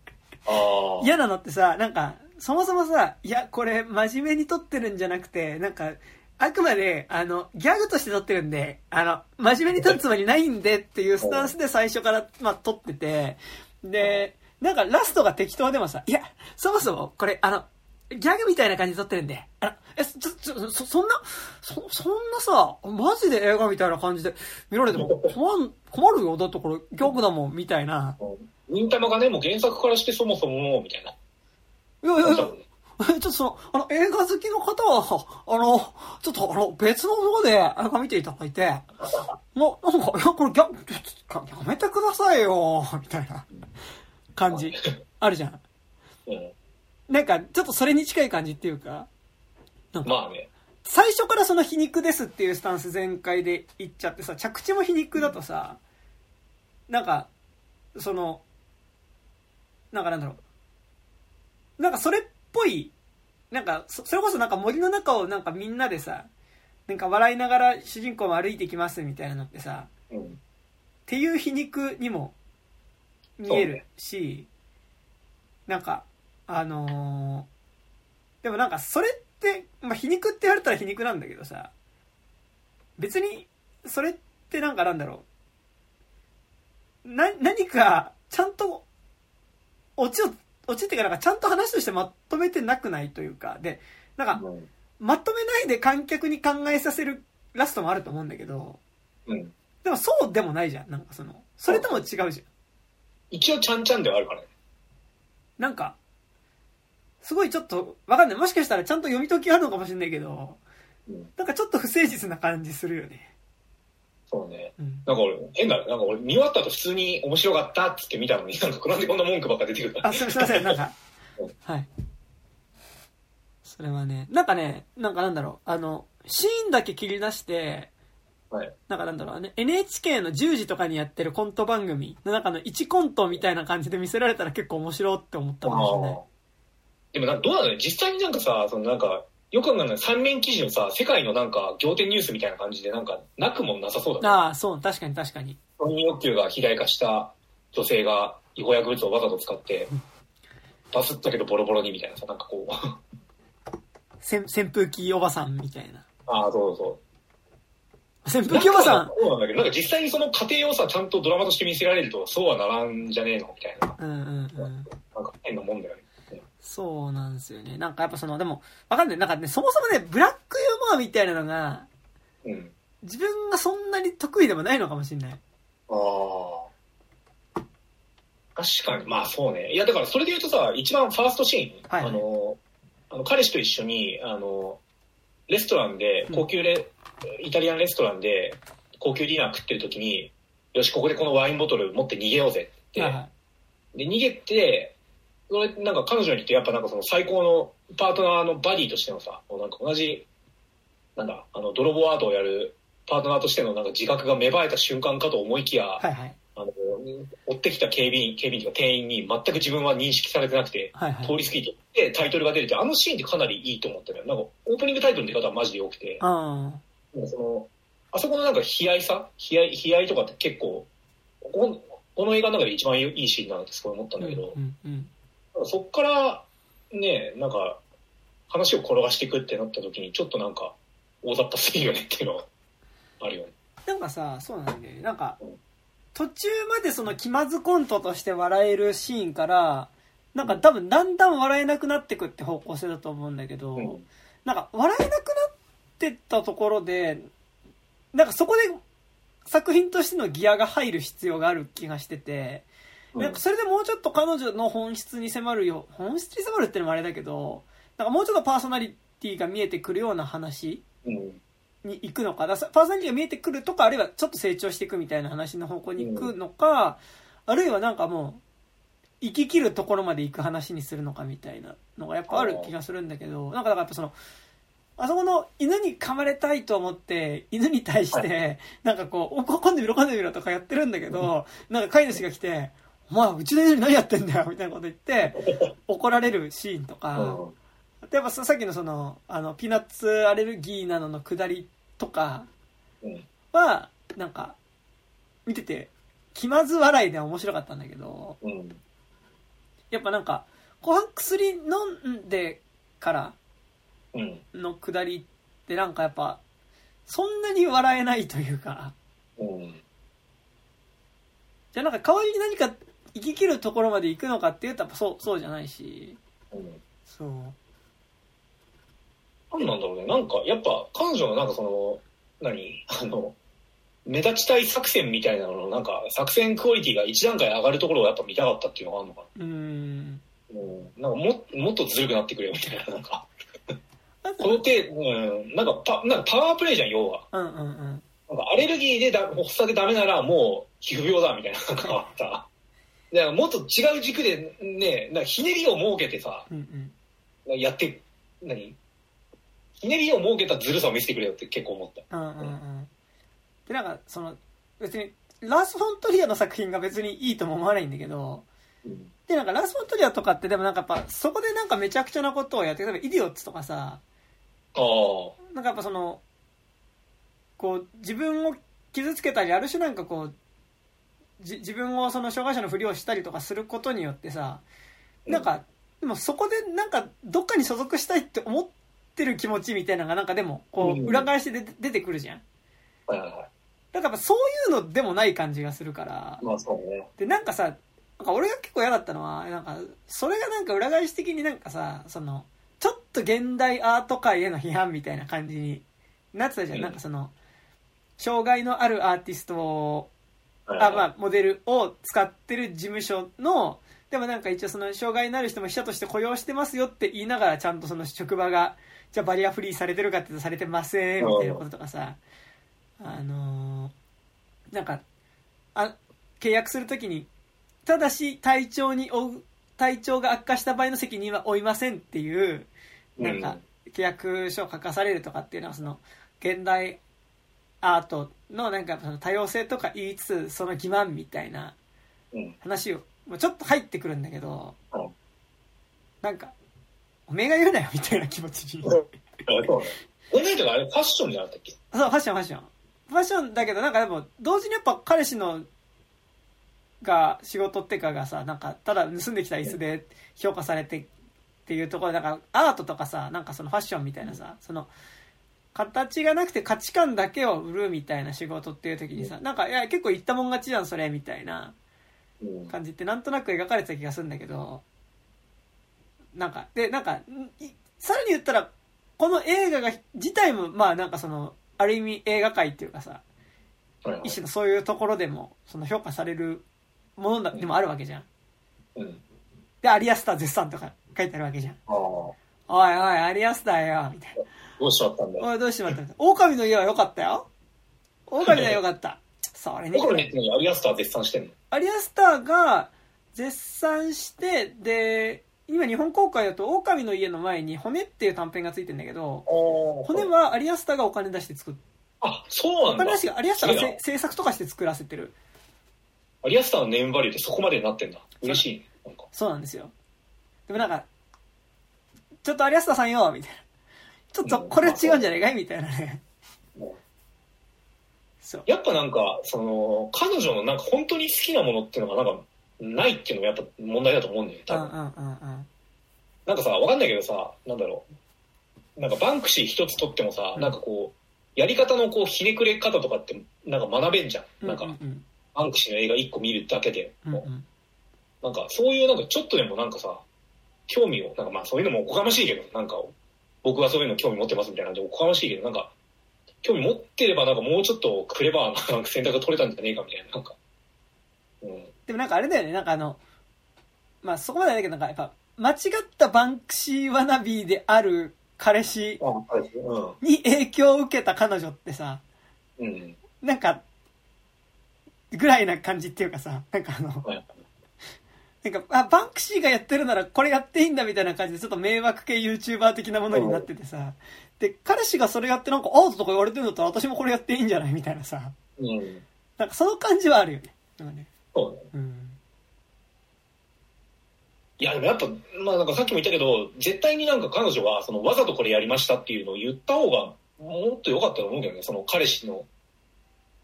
嫌なのってさ、なんか、そもそもさ、いや、これ真面目に撮ってるんじゃなくて、なんか、あくまで、あの、ギャグとして撮ってるんで、あの、真面目に撮るつもりないんでっていうスタンスで最初から、まあ、撮ってて、で、なんかラストが適当でもさ、いや、そもそも、これ、あの、ギャグみたいな感じで撮ってるんで、あの、え、ちょ、ちょ、そ、そんな、そ、そんなさ、マジで映画みたいな感じで見られても困ん困るよ。だってこれギャグだもん、みたいな。忍たまがね、もう原作からしてそもそも、みたいな。いやいやいや、えちょっとその、あの、映画好きの方は、あの、ちょっとあの、別のところで映画見ていただいて、もう、なんか、いや、これギャ、ちょっとやめてくださいよ、みたいな感じ、あるじゃん。うん。なんか、ちょっとそれに近い感じっていうか、なんか、まあね。最初からその皮肉ですっていうスタンス全開で言っちゃってさ、着地も皮肉だとさ、なんか、その、なんかなんだろう。なんかそれっぽい、なんかそ、それこそなんか森の中をなんかみんなでさ、なんか笑いながら主人公も歩いてきますみたいなのってさ、うん。っていう皮肉にも見えるし、なんか、あのーでもなんかそれって、まあ、皮肉って言われたら皮肉なんだけどさ、別に、それってなんかなんだろう。な、何か、ちゃんと、オチを、オチってかなんかちゃんと話としてまとめてなくないというか、で、なんか、うん。まとめないで観客に考えさせるラストもあると思うんだけど、うん。でもそうでもないじゃん。なんかその、それとも違うじゃん。一応ちゃんちゃんではあるからね。なんか、すごいちょっと、わかんない。もしかしたらちゃんと読み解きあるのかもしれないけど、うん。なんかちょっと不誠実な感じするよね。そうね。うん。なんか俺、変だね。なんか俺見終わった後普通に面白かったっつって見たのに、なんかなんでこんな文句ばっか出てくるかあ、すすいません、なんかうん、はい。それはね、なんかね、なんかなんだろう、あの、シーンだけ切り出して、はい。なんかなんだろうね、NHK の10時とかにやってるコント番組の中の1コントみたいな感じで見せられたら結構面白って思ったかもしれない。でもな、どうなのね実際になんかさ、そのなんか、よく考えたら三面記事のさ、世界のなんか仰天ニュースみたいな感じでなんか、なくもなさそうだね。ああ、そう、確かに確かに。承認欲求が肥大化した女性が違法薬物をわざと使って、バスったけどボロボロにみたいなさ、なんかこう、せん扇風機おばさんみたいな。ああ、そうそう。扇風機おばさん？そうなんだけど、なんか実際にその過程をさ、ちゃんとドラマとして見せられると、そうはならんじゃねえの？みたいな。うんうんうん。なんか変なもんだよね。そうなんですよね。なんかやっぱその、でも、わかんない。なんかね、そもそもね、ブラックユーモアみたいなのが、うん。自分がそんなに得意でもないのかもしれない。ああ。確かに、まあそうね。いや、だからそれで言うとさ、一番ファーストシーン、はいはいあの、あの彼氏と一緒に、あの、レストランで、高級レ、イタリアンレストランで、高級ディナー食ってる時に、よし、ここでこのワインボトル持って逃げようぜって。はいはい。で、逃げて、それなんか彼女にとってやっぱなんかその最高のパートナーのバディとしてのさ、もうなんか同じ、なんだ、あの、泥棒アートをやるパートナーとしてのなんか自覚が芽生えた瞬間かと思いきや、はいはい。あの、追ってきた警備員、警備員とか店員に全く自分は認識されてなくて、はいはい。通り過ぎてってタイトルが出るって、あのシーンってかなりいいと思ったのよ。なんか、オープニングタイトルの出方はマジで良くて、あその、あそこのなんか悲哀さ悲哀、悲哀とかって結構、こここの映画の中で一番いいシーンだなってすごい思ったあ。んだけど、うんうん。そっから、ね、なんか、話を転がしていくってなった時に、ちょっとなんか、大雑把すぎるよねっていうのは、あるよね。なんかさ、そうなんだよね。なんか、途中までその気まずコントとして笑えるシーンから、なんか多分だんだん笑えなくなってくって方向性だと思うんだけど、うん。なんか笑えなくなってったところで、なんかそこで作品としてのギアが入る必要がある気がしてて、なん。かそれでもうちょっと彼女の本質に迫るよ、本質に迫るってのもあれだけど、なんかもうちょっとパーソナリティが見えてくるような話うん。に行くのか、だからパーソナリティが見えてくるとか、あるいはちょっと成長していくみたいな話の方向に行くのか、あるいはなんかもう、生き切るところまで行く話にするのかみたいなのがやっぱある気がするんだけど、なんかだからやっぱその、あそこの犬に噛まれたいと思って、犬に対して、なんかこう、おこ、今度見ろ、今度見ろとかやってるんだけど、なんか飼い主が来て、お前、うちの犬に何やってんだよみたいなこと言って、怒られるシーンとか、うん。あとやっぱささっきのその、あの、ピーナッツアレルギーなのの下りとかうん。は、なんか、見てて、気まず笑いで面白かったんだけど、うん。やっぱなんか、後半薬飲んでからうん。の下りってなんかやっぱ、そんなに笑えないというか、うん。じゃあなんか代わりに何か生き切るところまで行くのかっていうとやっぱそう、そうじゃないし、うん。そう。なんなんだろうね。なんか、やっぱ、彼女のなんかその、何？あの、目立ちたい作戦みたいなのの、なんか、作戦クオリティが一段階上がるところをやっぱ見たかったっていうのがあるのかうーん。な。うん。なんかも、もっとずるくなってくれよみたいな、なんか。この手、うん、なんかパ、なんかパワープレイじゃん、要は。うんうんうん。なんかアレルギーでだ発作でダメならもう皮膚病だみたいななんかあった。だからもっと違う軸でね、なんかひねりを設けてさ、うんうん。やって、何？ひねりを設けたずるさを見せてくれよって結構思った。うんうんうん。で、なんか、その、別に、ラース・フォントリアの作品が別にいいとも思わないんだけど、うん。で、なんかラース・フォントリアとかってでもなんかやっぱ、そこでなんかめちゃくちゃなことをやって、例えばイディオッツとかさ、ああ。なんかやっぱその、こう、自分を傷つけたり、ある種なんかこう、じ自分をその障害者のふりをしたりとかすることによってさ、なんか、でもそこでなんかどっかに所属したいって思ってる気持ちみたいなのがなんかでも、こう裏返しで出出てくるじゃん。はいはいはだからやっぱそういうのでもない感じがするからい。、まあそうね。で、なんかさ、なんか俺が結構嫌だったのは、なんか、それがなんか裏返し的になんかさ、その、ちょっと現代アート界への批判みたいな感じになってたじゃん。うんなんかその、障害のあるアーティストあ、まあ、モデルを使ってる事務所の、でもなんか一応その障害のある人も記者として雇用してますよって言いながらちゃんとその職場が、じゃあバリアフリーされてるかって言うとされてませんみたいなこととかさ、あのーなんか、あ、契約するときに、ただし体調に負う、体調が悪化した場合の責任は負いませんっていう、なんか、契約書を書かされるとかっていうのは、その、現代アートのなんかその多様性とか言いつつ、その欺瞞みたいなうん。話を、もうちょっと入ってくるんだけどうん、なんか、おめえが言うなよみたいな気持ちに。あそうね。問題とかあれファッションじゃなかったっけ？そう、ファッション、ファッション。ファッションだけど、なんかでも、同時にやっぱ彼氏の、が、仕事ってかがさ、なんか、ただ盗んできた椅子で評価されてっていうところで、なんか、アートとかさ、なんかそのファッションみたいなさ、その、形がなくて価値観だけを売るみたいな仕事っていう時にさ、なんか、いや、結構言ったもん勝ちじゃん、それ、みたいなうん。感じってなんとなく描かれてた気がするんだけど、なんか、で、なんか、さらに言ったら、この映画が、自体も、まあなんかその、ある意味映画界っていうかさ、一種のそういうところでも、その評価されるものだでもあるわけじゃん。うん。で、アリアスター絶賛とか書いてあるわけじゃん。おいおい、アリアスターよ、みたいな。どうしちゃったんだよ。おい、どうしてまったみたいな狼の家は良かったよ。狼の家は良かった。それに僕らね、アリアスター絶賛してんの？アリアスターが絶賛して、で、今日本公開だと、狼の家の前に骨っていう短編がついてんだけど、骨はアリアスターがお金出して作っあ、そうなんだお金出。してアリアスターがせ制作とかして作らせてる。アリアスターのネームバリューってそこまでになってんだ。嬉しいね。なんか。そうなんですよ。でもなんか、ちょっとアリアスターさんよ、みたいな。ちょっとこれ違うんじゃないかい？みたいなね。そう。やっぱなんか、その、彼女のなんか本当に好きなものっていうのがなんか、ないっていうのがやっぱ問題だと思うんだよね、多分。うんうんうんうん。なんかさ、わかんないけどさ、なんだろう。なんかバンクシー一つとってもさ、うんなんかこう、やり方のこう、ひねくれ方とかって、なんか学べんじゃん。なんかう、んバンクシーの映画一個見るだけでも。うんうんなんか、そういうなんかちょっとでもなんかさ、興味を、なんかまあそういうのもおこがましいけど、なんか、僕はそういうの興味持ってますみたいなんでおこがましいけど、なんか、興味持ってればなんかもうちょっとクレバーななんか選択が取れたんじゃねえかみたいな、なんか。うん。でもなんかあれだよね、なんかあの、まあそこまでだけどなんかやっぱ、間違ったバンクシーワナビーである彼氏。に影響を受けた彼女ってさ、うん。うん。なんか、ぐらいな感じっていうかさ、なんかあの、はい。なんか、あ、バンクシーがやってるならこれやっていいんだみたいな感じでちょっと迷惑系 YouTuber 的なものになっててさ、で、彼氏がそれやってなんかアートとか言われてるんだったら私もこれやっていいんじゃないみたいなさ、うん。なんかその感じはあるよね。なんかねそうね。うん。いや、でもやっぱ、まあなんかさっきも言ったけど、絶対になんか彼女は、そのわざとこれやりましたっていうのを言った方が、もっと良かったと思うけどね、その彼氏の、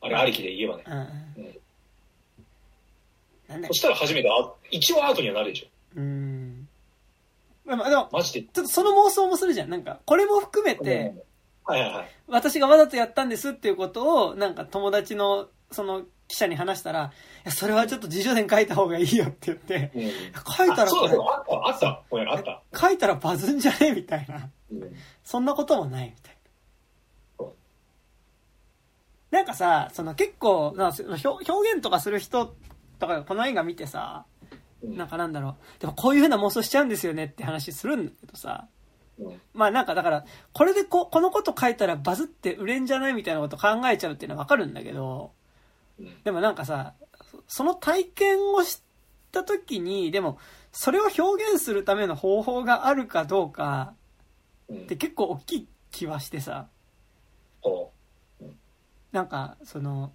あれありきで言えばね。うんうんうんなんだよそしたら初めて、あ、一応アートにはなるでしょ。うん。まあまあでも、マジで。ちょっとその妄想もするじゃん。なんか、これも含めて、はいはいはい。私がわざとやったんですっていうことを、なんか友達の、その記者に話したら、いや、それはちょっと自叙伝書いた方がいいよって言って、うん。書いたらそうだ、そうだ、あった、あった。ごめん、あった。書いたらバズんじゃね？えみたいな。うん。そんなこともないみたいな。なんかさ、その結構、なその表表現とかする人とかこの映画見てさ、うん。なんかなんだろう、でもこういう風な妄想しちゃうんですよねって話するんだけどさ、うん。まあなんかだから、これでここのこと書いたらバズって売れんじゃないみたいなこと考えちゃうっていうのはわかるんだけど、うん。でもなんかさ、その体験をした時に、でも、それを表現するための方法があるかどうかうん。って結構大きい気はしてさ、こなんか、その、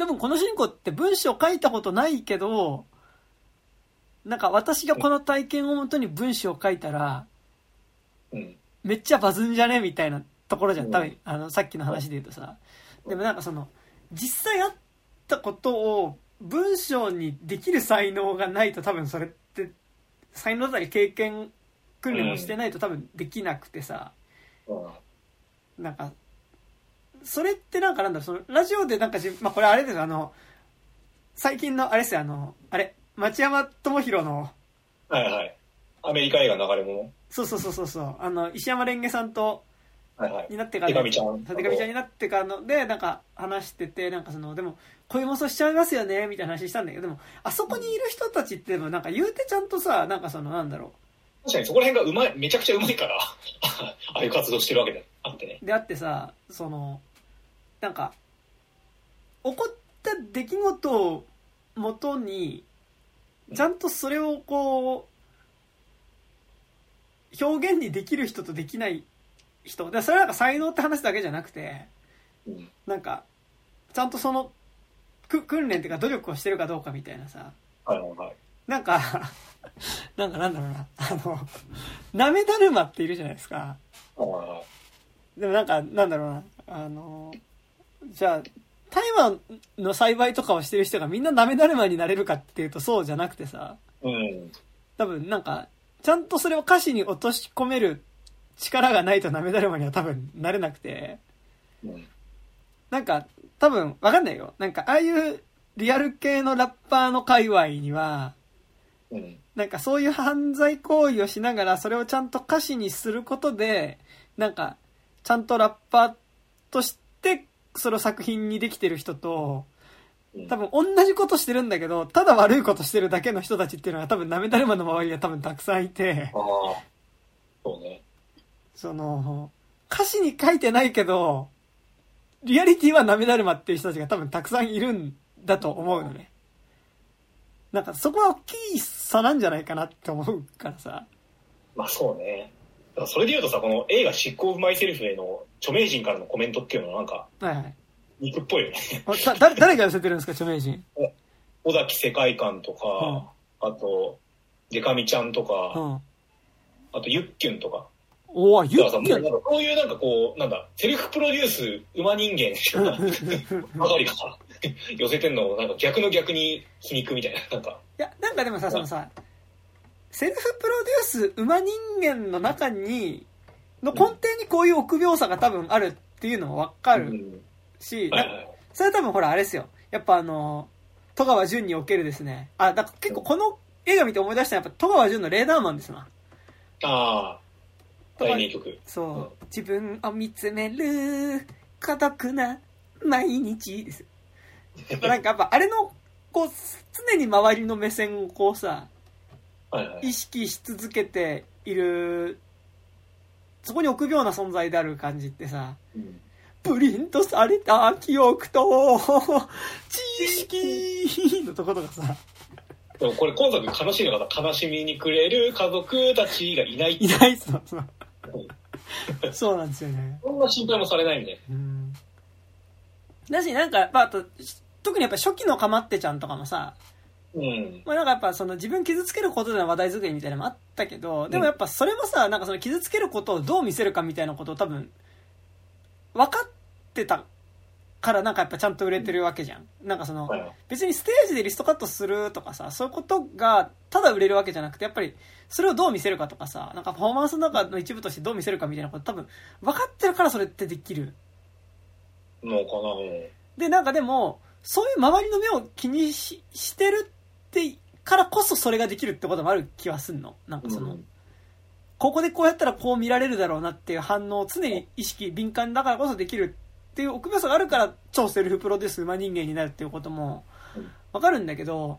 多分この主人公って文章書いたことないけど、なんか私がこの体験をもとに文章を書いたら、う。うん。めっちゃバズんじゃねみたいなところじゃん。うん多分、あの、さっきの話で言うとさ。でもなんかその、実際あったことを文章にできる才能がないと多分それって、才能だったり経験訓練をしてないと多分できなくてさ、うん。なんか、それってなんかなんだろう、その、ラジオでなんかじ、まあ、これあれですよ、あの、最近の、あれですよ、あの、あれ、町山智博の、はいはい。アメリカ映画流れ物？そうそうそうそうそう、あの、石山レンゲさんと、はいはい。になってから、手紙ちゃん手紙ちゃんになってからので、なんか話してて、なんかその、でも、こういう妄想しちゃいますよね、みたいな話したんだけど、でも、あそこにいる人たちって、でもなんか言うてちゃんとさ、なんかその、なんだろ確かにそこら辺がうまい、めちゃくちゃうまいから、ああいう活動してるわけであってね。う、であってさ、その、なんか、起こった出来事をもとに、ちゃんとそれをこう、表現にできる人とできない人。で、それはなんか才能って話だけじゃなくて、うん。なんか、ちゃんとその、く、訓練っていうか努力をしてるかどうかみたいなさ、はいはいはい。なんか、なんかなんだろうな、あの、なめだるまっているじゃないですか。でもなんか、なんだろうな、あの、じゃあ、大麻の栽培とかをしてる人がみんななめだるまになれるかっていうとそうじゃなくてさ、うん。多分なんか、ちゃんとそれを歌詞に落とし込める力がないとなめだるまには多分なれなくて、うん。なんか、多分、わかんないよ。なんか、ああいうリアル系のラッパーの界隈には、うん。なんかそういう犯罪行為をしながら、それをちゃんと歌詞にすることで、なんか、ちゃんとラッパーとして、その作品にできてる人と、うん多分同じことしてるんだけど、ただ悪いことしてるだけの人たちっていうのが多分なめだるまの周りには多分たくさんいて。そうね。その、歌詞に書いてないけど、リアリティはなめだるまっていう人たちが多分たくさんいるんだと思うのね。なんかそこは大きい差なんじゃないかなって思うからさ。まあそうね。それで言うとさ、この映画執行うまいセリフへの著名人からのコメントっていうのはなんかはいはい。肉っぽいよね。誰誰が寄せてるんですか、著名人？尾崎世界観とか、あと、デカミちゃんとうか、ん。あとユッキュンとか。おお、ゆっきゅなんかこういうなんかこう、なんだ、セルフプロデュース馬人間ばかりがさ、寄せてんのをなんか逆の逆に皮肉みたいな、なんか。いや、なんかでもさ、そのさ、セルフプロデュース馬人間の中に、の根底にこういう臆病さが多分あるっていうのはわかるうんし。それは多分ほらあれですよ。やっぱあの、戸川淳におけるですね。あ、だから結構この映画見て思い出したのはやっぱ戸川淳のレーダーマンですな。ああ、大名曲。そう、うん自分を見つめる孤独な毎日です。やっぱなんかやっぱあれの、こう、常に周りの目線をこうさ。意識し続けている、そこに臆病な存在である感じってさ、うんプリントされた記憶と知識のとことかさ、でもこれ今作悲しいのがさ、悲しみにくれる家族たちがいないいないそうそう。そうなんですよね。そんな心配もされないんで。うん。だし、なんか、まあ、あと、特にやっぱ初期のかまってちゃんとかもさ、うん。まあなんかやっぱその自分傷つけることでの話題作りみたいなのもあったけど、でもやっぱそれもさ、なんかその傷つけることをどう見せるかみたいなことを多分、分かってたからなんかやっぱちゃんと売れてるわけじゃん。なんかその別にステージでリストカットするとかさ、そういうことがただ売れるわけじゃなくて、やっぱりそれをどう見せるかとかさ、なんかパフォーマンスの中の一部としてどう見せるかみたいなこと多分分かってるからそれってできる。のかな、うん。で、なんかでも、そういう周りの目を気にししてるって、からこそそれができるってこともある気はすんの？なんかその、うん。ここでこうやったらこう見られるだろうなっていう反応を常に意識、敏感だからこそできるっていう奥深さがあるから超セルフプロデュース馬人間になるっていうこともうんわかるんだけど、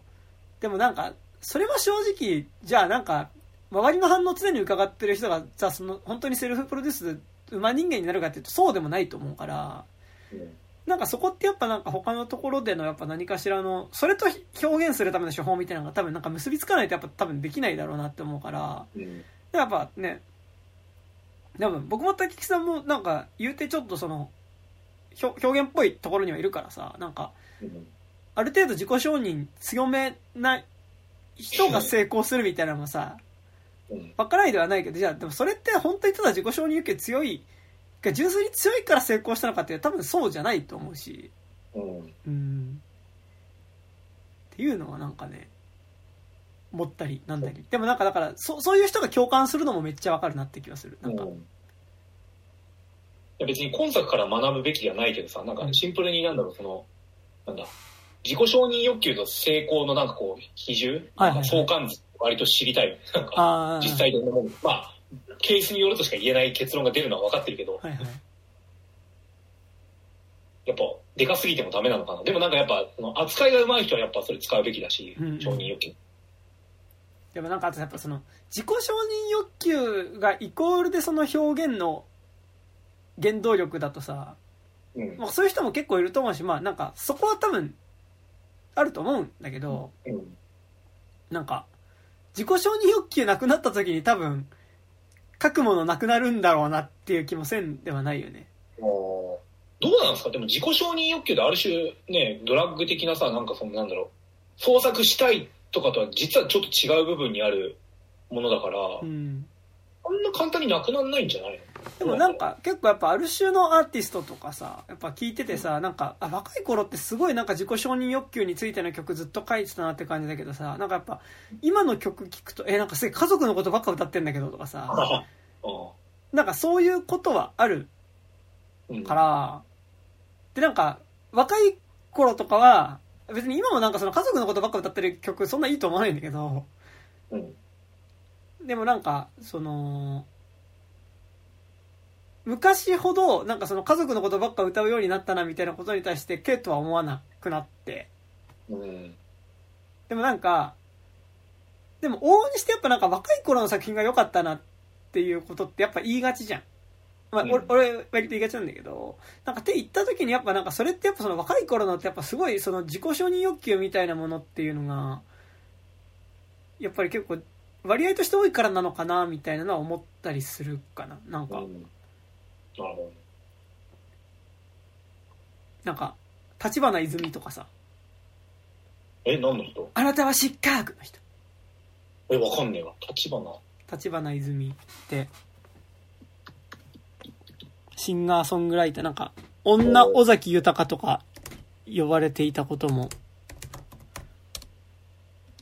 でもなんか、それは正直、じゃあなんか、周りの反応を常に伺ってる人が、じゃあその、本当にセルフプロデュースで馬人間になるかっていうとそうでもないと思うから、うんなんかそこってやっぱなんか他のところでのやっぱ何かしらの、それと表現するための手法みたいなのが多分なんか結びつかないとやっぱ多分できないだろうなって思うから、うん。やっぱね、多分僕も滝木さんもなんか言うてちょっとその、表表現っぽいところにはいるからさ、なんか、うんある程度自己承認強めな人が成功するみたいなのもさ、うん。わからないではないけど、じゃあでもそれって本当にただ自己承認欲求強い、が純粋に強いから成功したのかって多分そうじゃないと思うし、うん。うん。っていうのはなんかね、思ったりなんだり。でもなんかだから、そそういう人が共感するのもめっちゃわかるなって気がする。なんか、うん別に今作から学ぶべきではないけどさ、なんかシンプルになんだろう、その、なんだ、自己承認欲求と成功のなんかこう、比重、はいはいはい相関図、割と知りたい。なんか。実際どんなもん？まあ、ケースによるとしか言えない結論が出るのは分かってるけど、はいはい。やっぱ、でかすぎてもダメなのかな。でもなんかやっぱ、その扱いが上手い人はやっぱそれ使うべきだし、うん承認欲求。でもなんかあとやっぱその、自己承認欲求がイコールでその表現の原動力だとさ、うん。まあ、そういう人も結構いると思うし、まあなんかそこは多分あると思うんだけど、うん。なんか自己承認欲求なくなった時に多分書くものなくなるんだろうなっていう気もせんではないよね。どうなんですか？でも自己承認欲求である種ね、ドラッグ的なさ、なんかそのなんだろう、創作したいとかとは実はちょっと違う部分にあるものだから、うん。こんな簡単になくならないんじゃないの？でもなんか結構やっぱある種のアーティストとかさ、やっぱ聞いててさ、なんか、あ、若い頃ってすごいなんか自己承認欲求についての曲ずっと書いてたなって感じだけどさ、なんかやっぱ今の曲聞くと、え、なんかすげえ家族のことばっか歌ってんだけどとかさ、なんかそういうことはあるうんから、でなんか若い頃とかは、別に今もなんかその家族のことばっか歌ってる曲そんないいと思わないんだけど、うん。でもなんか、その、昔ほど、なんかその家族のことばっか歌うようになったなみたいなことに対して、ケイとは思わなくなって。うん。でもなんか、でも往々にしてやっぱなんか若い頃の作品が良かったなっていうことってやっぱ言いがちじゃん。まあ、うん俺、俺割と言いがちなんだけど、なんかって言った時にやっぱなんかそれってやっぱその若い頃のってやっぱすごいその自己承認欲求みたいなものっていうのが、やっぱり結構割合として多いからなのかなみたいなのは思ったりするかな。なんか、うんなるほど。なんか、立花泉とかさ、え、何の人？あなたはシカーグの人。え、わかんねえわ。立花。立花泉って、シンガーソングライター、なんか、女尾崎豊とか呼ばれていたことも、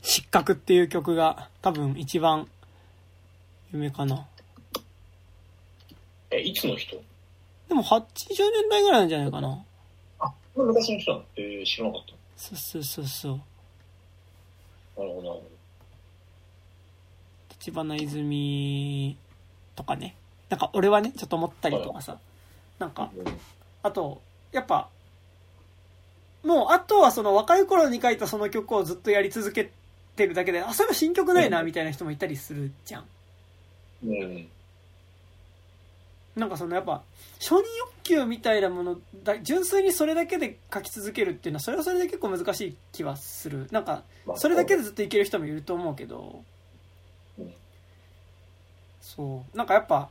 失格っていう曲が多分一番有名かな。え、いつの人？でも80年代ぐらいなんじゃないかな。あ、昔の人なの？えー、知らなかっそうそうそうそう。た。なるほど、なるほ立花泉とかね。なんか俺はね、ちょっと思ったりとかさ。なんか、あと、やっぱ、もう、あとはその若い頃に書いたその曲をずっとやり続けてるだけで、あ、そういえば新曲ないな、うんみたいな人もいたりするじゃん。うん。なんかそのやっぱ、承認欲求みたいなものだ、純粋にそれだけで書き続けるっていうのは、それはそれで結構難しい気はする。なんか、まあそれだけでずっといける人もいると思うけど、うんそう。なんかやっぱ、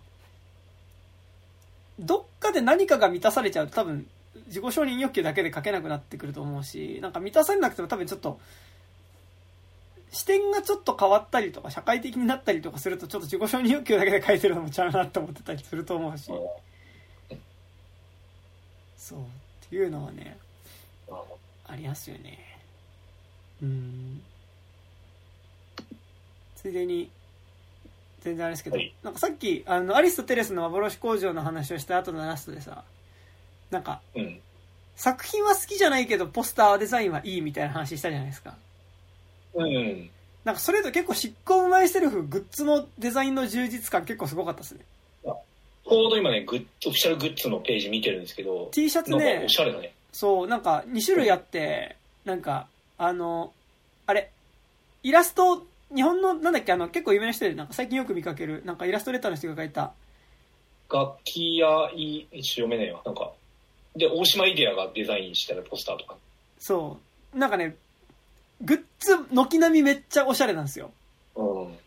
どっかで何かが満たされちゃうと多分、自己承認欲求だけで書けなくなってくると思うし、なんか満たされなくても多分ちょっと、視点がちょっと変わったりとか、社会的になったりとかすると、ちょっと自己承認欲求だけで書いてるのもちゃうなって思ってたりすると思うし、そう。っていうのはね、ありますよね。うん。ついでに、全然あれですけど、はいなんかさっき、あの、アリスとテレスの幻工場の話をした後のラストでさ、なんか、どうん。作品は好きじゃないけど、ポスターデザインはいいみたいな話したじゃないですか。うん。なんかそれと結構執行マイセルフ、グッズのデザインの充実感結構すごかったですね。ちょうど今ね、グッズ、オフィシャルグッズのページ見てるんですけど、T シャツねお、しゃれだね。そう、なんか2種類あって、なんか、あの、あれ、イラスト、日本の、なんだっけ、あの、結構有名な人で、なんか最近よく見かける、なんかイラストレーターの人が書いた、楽器やい、一応読めないわ。なんか、で、大島イデアがデザインしたポスターとか。そう、なんかね、軒並みめっちゃおしゃれなんですよ。うん。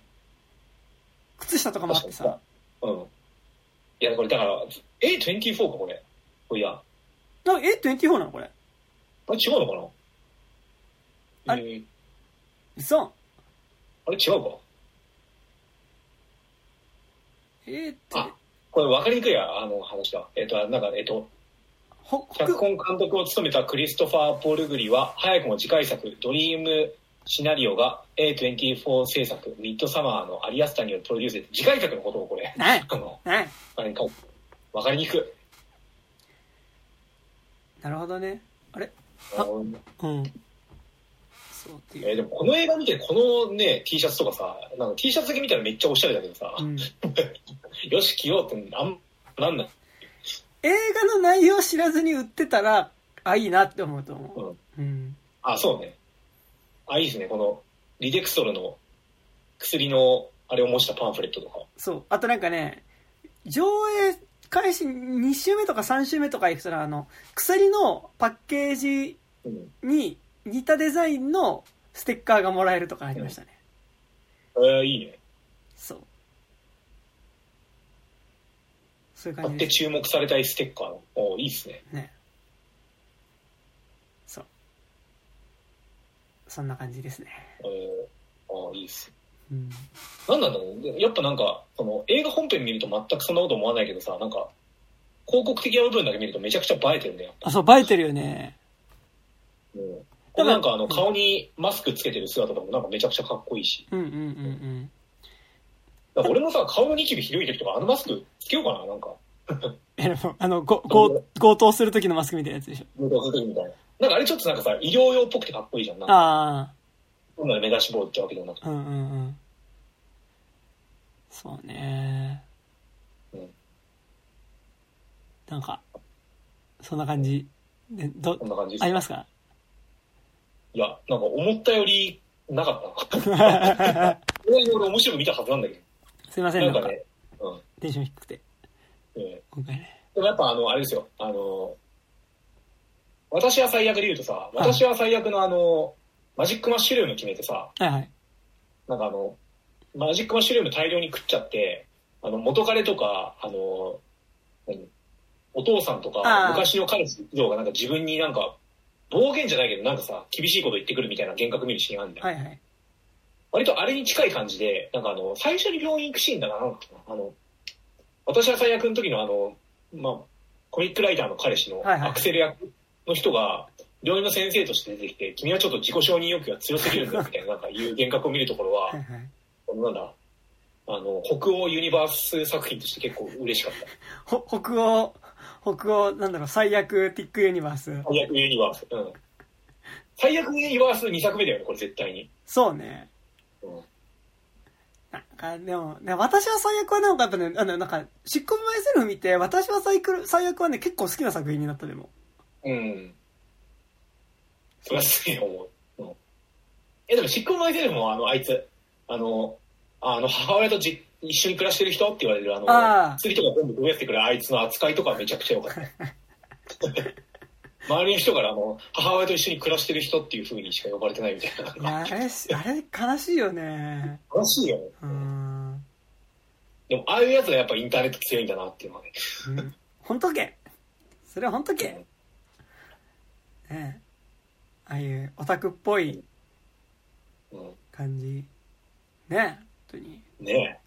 靴下とかもあってさ。うん。いや、これだから、A24 か、これ。これいや、なんか A24 なのこれ。あれ違うのかな？あれ？えー嘘あれ違うか？えー、って、あこれ分かりにくいや、あの話だ。えっ、と、なんか、えっ、と、ほ、脚ほ本監督を務めたクリストファー・ポールグリは、早くも次回作、ドリームシナリオが A24 制作、ミッドサマーのアリアスタによるプロデュースで、次回作のことをこれ、ないあの、ないあれに書いて分かりにくい。なるほどね。あれ？あのうん。そうっていう。えーでもこの映画見て、このね、T シャツとかさ、なんか T シャツだけ見たらめっちゃおしゃれだけどさ、うん。よし、着ようって、あん、なんだ。映画の内容知らずに売ってたら、あ、いいなって思うと思うん。う。うん。あ、そうね。あ、いいですね。この、リデクストルの薬の、あれを模したパンフレットとか。そう。あとなんかね、上映開始2週目とか3週目とか行くとあの、薬のパッケージうん。に似たデザインのステッカーがもらえるとかありましたね。えー、いいね。そう。そういう感じです。注目されたいステッカーの。おいいっすね。ね。そう。そんな感じですね。えー、あいいっす。うん。なんなんだろうやっぱなんか、その映画本編見ると全くそんなこと思わないけどさ、なんか、広告的な部分だけ見るとめちゃくちゃ映えてるね、やっぱ。あ、そう、映えてるよね。うん。これなんかあの、顔にマスクつけてる姿とかもなんかめちゃくちゃかっこいいし。うんうんうんだから俺もさ、顔のニキビひどい時とかあのマスクつけようかな、なんか。あの、ご、ご、強盗する時のマスクみたいなやつでしょ。運動する時みたいな。なんかあれちょっとなんかさ、医療用っぽくてかっこいいじゃん。なんか、あそんなの目出し棒ってわけでもなくて。あ、うんうんうん。そうね。うんなんか、そんな感じ。で、どこん、な感じですありますか？いや、なんか思ったよりなかったな。俺俺面白く見たはずなんだけすいませど。ん、なんんか、なかね、うん。テンション低くて、え今回ね。でもやっぱあの、あれですよ、あの、私は最悪で言うとさ、私は最悪のあの、マジックマッシュルーム決めてさ、はいはい。なんかあの、マジックマッシュルーム大量に食っちゃって、あの、元彼とか、あの、何お父さんとあか、あ昔の彼氏像がなんか自分になんか、暴言じゃないけど、なんかさ、厳しいこと言ってくるみたいな幻覚見るシーンあるんだよ。はいはい。割とあれに近い感じで、なんかあの、最初に病院行くシーンだな、なんだっけなあの、私は最悪の時のあの、まあ、コミックライターの彼氏のはいはいアクセル役の人が、病院の先生として出てきて、君はちょっと自己承認欲求が強すぎるんだよ、みたいな、なんかいう幻覚を見るところはは、いはい。だ、あの、北欧ユニバース作品として結構嬉しかった。ほ、北欧、北欧、なんだろう、最悪ティックユニバース。最悪ユニバース。うん。最悪ユニバース2作目だよね、これ絶対に。そうね。うん。なんか、でも、ね、私は最悪はなんかやっぱね、あの、なんか、シッコムマイセルフ見て、私は最悪最悪はね、結構好きな作品になったでも。うん。それはすげえ思う。うん。え、でも、シックマイセルフも、あの、あいつ、あの、あの、母親とじ一緒に暮らしてる人って言われる、あの、ああ釣りとか全部増やしてくるあいつの扱いとかめちゃくちゃ良かった。周りの人から、あの、母親と一緒に暮らしてる人っていう風にしか呼ばれてないみたいな。いや、あれ、あれ悲しいよね。悲しいよね。うーん。でも、ああいうやつはやっぱインターネット強いんだなっていうのはね。うんとけ？それはほんとけ？ねえああいうオタクっぽいうん。感じ。ねえ本当に。ね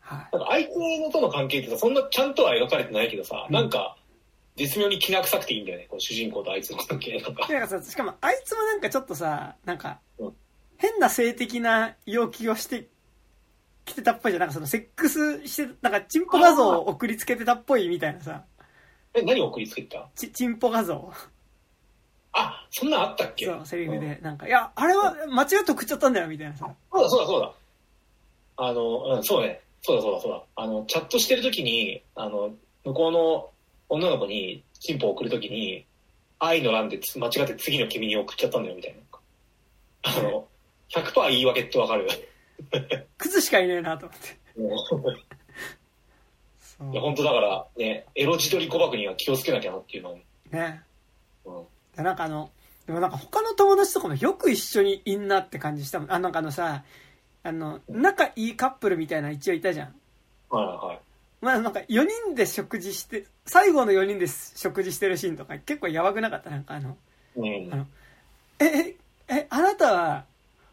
はい。え。なんか、あいつのとの関係ってさ、そんなちゃんとは描かれてないけどさ、うんなんか、絶妙に気な臭くていいんだよね、この主人公とあいつの関係。なんか。なんかさ、しかもあいつもなんかちょっとさ、なんかうん、変な性的な要求をしてきてたっぽいじゃん。なんかそのセックスして、なんかチンポ画像を送りつけてたっぽいみたいなさ、え、何を送りつけてた？ち、チンポ画像。あ、そんなんあったっけ？そう、セリフうんで。なんか、いや、あれは間違って送っちゃったんだよ、みたいなさ。そうだそうだそうだ。あの、うん、そうね。そうだそうだそうだ。あの、チャットしてるときに、あの、向こうの女の子にチンポを送るときに、愛の欄でつ間違って次の君に送っちゃったんだよ、みたいな。あの、100%言い訳ってわかる。クズしかいねえなと思って。いや、本当だから、ね、エロ自撮り誤爆には気をつけなきゃなっていうのを。ね。うん。でなんかあの、でもなんか他の友達とかもよく一緒にいんなって感じしたもん。あ、なんかあのさ、あの、仲いいカップルみたいな一応いたじゃん。はいはい。まあなんか4人で食事して、最後の4人で食事してるシーンとか結構やばくなかった？なんかあの、うんあ。のえ、え、え、あなたは、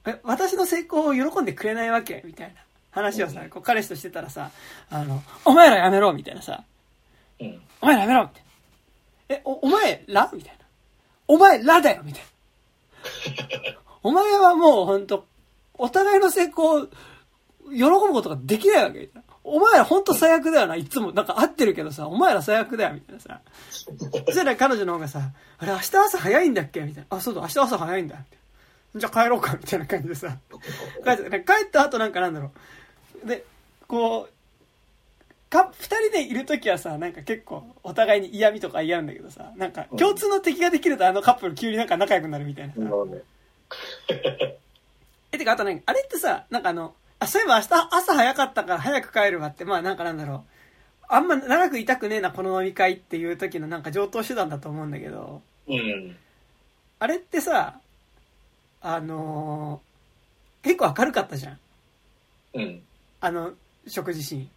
え、私の成功を喜んでくれないわけ？みたいな話をさ、こう彼氏としてたらさ、あの、お前らやめろみたいなさ、うん。お前らやめろみたいな。え、お、お前ら？みたいな。お前らだよみたいな。お前はもうほんと、お互いの成功を喜ぶことができないわけ。お前らほんと最悪だよな。いつもなんか合ってるけどさ、お前ら最悪だよみたいなさ。そしたら彼女の方がさ、あれ明日朝早いんだっけみたいな。あ、そうだ、明日朝早いんだ。じゃあ帰ろうかみたいな感じでさ、帰って帰った後なんかなんだろう。で、こう、か、二人でいるときはさ、なんか結構お互いに嫌味とか言い合うんだけどさ、なんか共通の敵ができるとあのカップル急になんか仲良くなるみたいなさ。え、てかあとね、あれってさ、なんかあの、あ、そういえば明日朝早かったから早く帰るわって、まあなんかなんだろう。あんま長くいたくねえな、この飲み会っていう時のなんか上等手段だと思うんだけど、うん。あれってさ、あのー結構明るかったじゃん。うん。あの、食事シーン。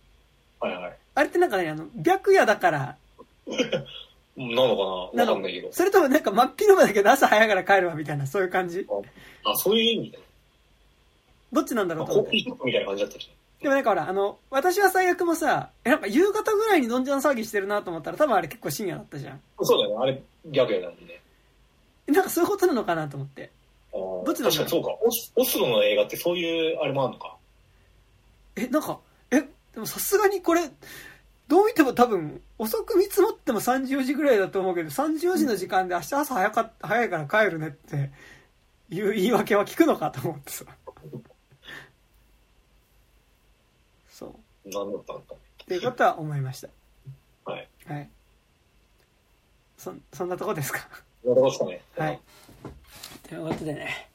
はいはい。あれってなんかね、あの、白夜だから、なのかな？わかんないけど。それともなんか真っ昼間だけど朝早いから帰るわみたいな、そういう感じ？あ、そういう意味で。どっちなんだろうとコ思って。ーヒーショップみたいな感じだったじでもなんかほら、あの、私は最悪もさ、え、なんか夕方ぐらいにどんじゃん騒ぎしてるなと思ったら多分あれ結構深夜だったじゃん。そうだよね。あれ、逆やだもんね。なんかそういうことなのかなと思って。どっちなんだろう？確かにそうか。オスオスロの映画ってそういう、あれもあるのか。え、なんか、え、でもさすがにこれ、どう見ても多分、遅く見積もっても3時4時ぐらいだと思うけど、3時4時の時間で明日朝早かっ早いから帰るねっていう言い訳は聞くのかと思ってさ。そう。何だったのか。っていうことは思いました。はい。はい。そ、そんなとこですか？なるほどですかね。はい。。ということでね、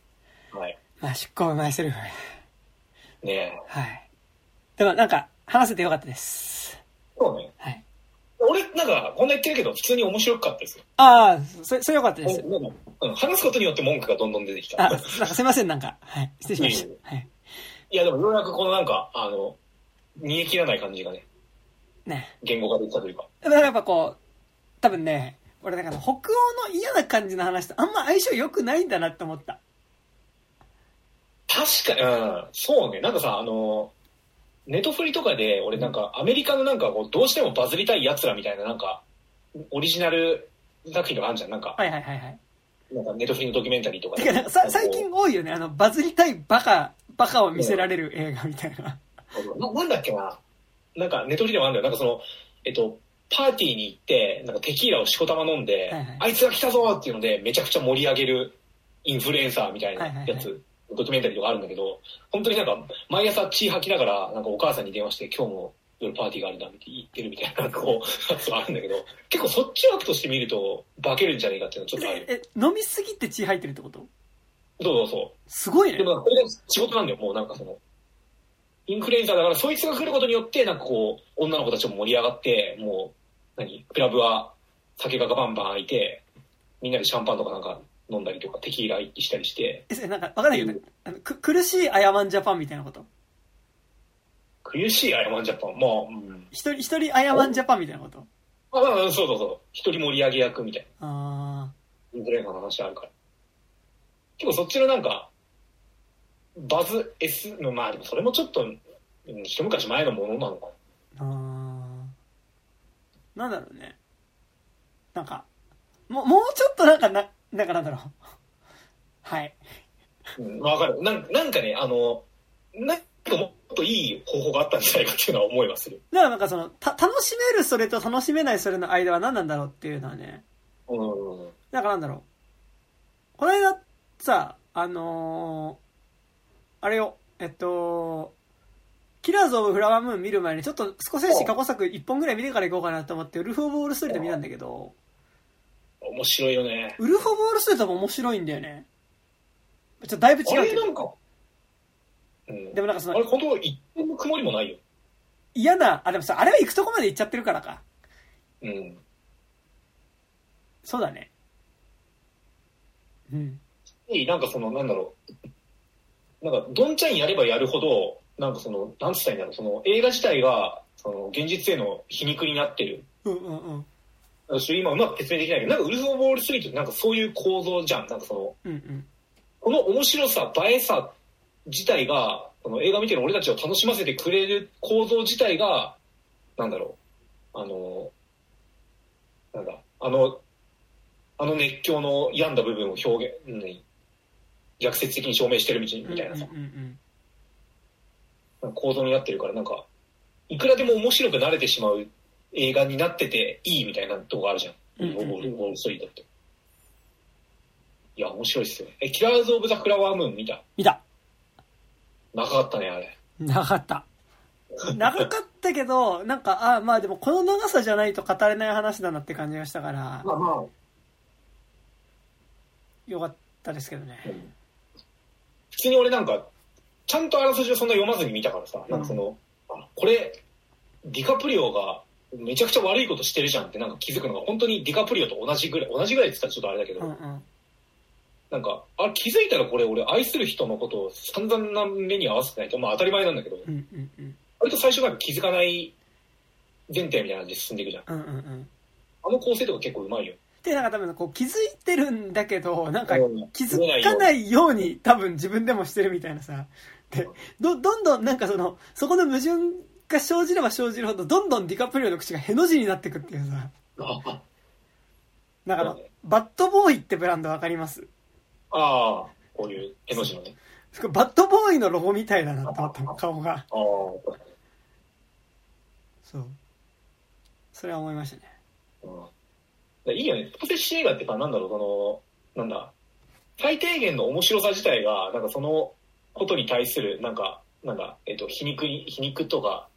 はい。まあ、出向うまいセリフ。ねえ。はい。でもなんか、話せてよかったです。そうね。はい。俺、なんか、こんな言ってるけど、普通に面白かったですよ。ああ、そ、それよかったです。うん話すことによって文句がどんどん出てきた。あ、なんかすいません、なんか。はい。失礼しましいえいた。はい。いや、でもようやくこのなんか、あの、煮え切らない感じがね、ね。言語化できたというか。だからやっぱこう、多分ね、俺なんか北欧の嫌な感じの話とあんま相性良くないんだなって思った。確かに、うん、そうね。なんかさ、あの、ネトフリとかで、俺なんか、アメリカのなんかこう、どうしてもバズりたい奴らみたいな、なんか、オリジナル作品とかあるじゃん。なんか、はいはいはいはい。なんかネトフリのドキュメンタリーとかてか最近多いよね、あの、バズりたいバカ、バカを見せられる映画みたいな。ななんだっけな。なんか、ネトフリでもあるんだよ。なんかその、えっと、パーティーに行って、なんかテキーラをしこたま飲んで、はいはいあいつが来たぞっていうので、めちゃくちゃ盛り上げるインフルエンサーみたいなはいはいはいやつ、ドキュメンタリーとかあるんだけど、本当になんか、毎朝血吐きながら、なんかお母さんに電話して、今日も夜パーティーがあるんだって言ってるみたいな、こう、やつがあるんだけど、結構そっち枠として見ると、化けるんじゃねえかっていうのはちょっとあるよ。え、飲みすぎて血入ってるってこと？そうそうそう。すごいねで。もこれが仕事なんだよ、もうなんかその、インフルエンザだから、そいつが来ることによって、なんかこう、女の子たちも盛り上がって、もう、何、クラブは酒がバンバン開いて、みんなでシャンパンとかなんか飲んだりとか、テキーラ一気したりして、え、なんかわかんないけど、ね、あのく苦しいアヤマンジャパンみたいなこと？苦しいアヤマンジャパン？まあ、うん。一人、一人アヤマンジャパンみたいなこと？あ、まあ、そうそうそう。一人盛り上げ役みたいあな、インフルエンザの話あるから。結構そっちのなんか、バズ S の、まあでもそれもちょっと、うん一昔前のものなのかな。ーあーなんだろうね。なんか、もう、もうちょっとなんかな、なんかなんだろう。はい。うん、わかる。なんなんかね、あの、なんかもっといい方法があったんじゃないかっていうのは思いはする。だからなんかその、た、楽しめるそれと楽しめないそれの間は何なんだろうっていうのはね。うん。だからなんだろう。この間さ、あのーあれよ、えっと、キラーズ・オブ・フラワームーン見る前にちょっと少し過去作1本ぐらい見てから行こうかなと思って、ウルフ・オブ・オール・ストリート見たんだけど、面白いよね。ウルフ・オブ・オール・ストリートも面白いんだよね。ちょっとだいぶあ違うけど。れなんか、うん。でもなんかそのあれ、本当一点の曇りもないよ。嫌な、あ、でもさ、あれは行くとこまで行っちゃってるからか。うん。そうだね。うん。いい、なんかその、なんだろう。なんか、どんちゃんやればやるほど、なんかその、なんつったらいいんだろう、その、映画自体が、その、現実への皮肉になってる。うんうんうん。私、今うまく説明できないけど、なんか、ウルフ・オブ・ウォール・ストリートってなんかそういう構造じゃん。なんかその、うんうん。この面白さ、映えさ自体が、この映画見てる俺たちを楽しませてくれる構造自体が、なんだろう、あの、なんだ、あの、あの熱狂の病んだ部分を表現、うん逆説的に証明してるみみたいなさ構造になってるから、なんか、いくらでも面白く慣れてしまう映画になってていいみたいなとこがあるじゃん。うんうんうんウォールストリートって。いや、面白いっすよ。え、キラーズ・オブ・ザ・フラワームーン見た？見た。長かったね、あれ。長かった。長かったけど、なんか、あまあでもこの長さじゃないと語れない話だなって感じがしたから、まあまあ、よかったですけどね。普通に俺なんか、ちゃんとあらすじをそんな読まずに見たからさ、なんかその、あ、これ、ディカプリオがめちゃくちゃ悪いことしてるじゃんってなんか気づくのが、本当にディカプリオと同じぐらい、同じぐらいって言ったらちょっとあれだけど、うんうん。なんか、あ、気づいたらこれ俺愛する人のことを散々な目に合わせてないと、まあ当たり前なんだけど、うんうんうん。割と最初なんか気づかない前提みたいな感じで進んでいくじゃん。うんうんうん。あの構成とか結構うまいよ。で、なんか多分こう気づいてるんだけど、なんかうん気づかないように多分自分でもしてるみたいなさ。で、ど、どんどんなんかその、そこの矛盾が生じれば生じるほど、どんどんディカプリオの口がへの字になってくっていうさ。あ なんかあのそうね、バッドボーイってブランドわかります？あー、こういう絵の字のね。バッドボーイのロゴみたいだなと思ったの顔が。ああ、そう。それは思いましたね。うん、いいよね。スコセッシ映画ってさ、なんだろう、その、なんだ、最低限の面白さ自体が、なんかそのことに対する、なんか、なんだ、えっ、と、皮肉に、皮肉とか、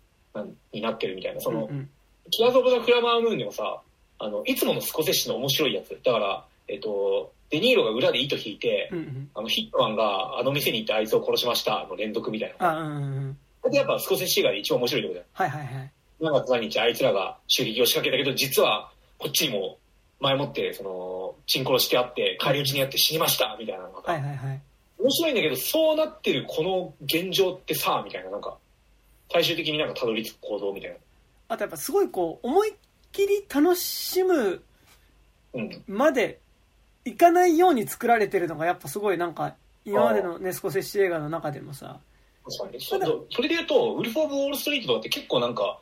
になってるみたいな、その、うんうんキアーズ・オブ・ザ・フラワームーンでもさ、あの、いつものスコセッシの面白いやつ。だから、えっ、と、デニーロが裏で糸引いて、うんうん。あの、ヒットマンがあの店に行ってあいつを殺しましたの連続みたいな。あ、うんうんやっぱスコセッシ映画で一番面白いところだよ。はいはいはい。何月何日あいつらが襲撃を仕掛けたけど、実はこっちにも前もって、その、チン殺してあって、帰り討ちにやって死にましたみたいなのが、はいはいはい。面白いんだけど、そうなってるこの現状ってさ、みたいな、なんか、最終的になんかたどり着く行動みたいな。あとやっぱすごいこう、思いっきり楽しむうん。までいかないように作られてるのがやっぱすごいなんか、今までのね、スコセッシ映画の中でもさ、確かにね。それで言うと、ウルフ・オブ・ウォール・ストリートとかって結構なんか、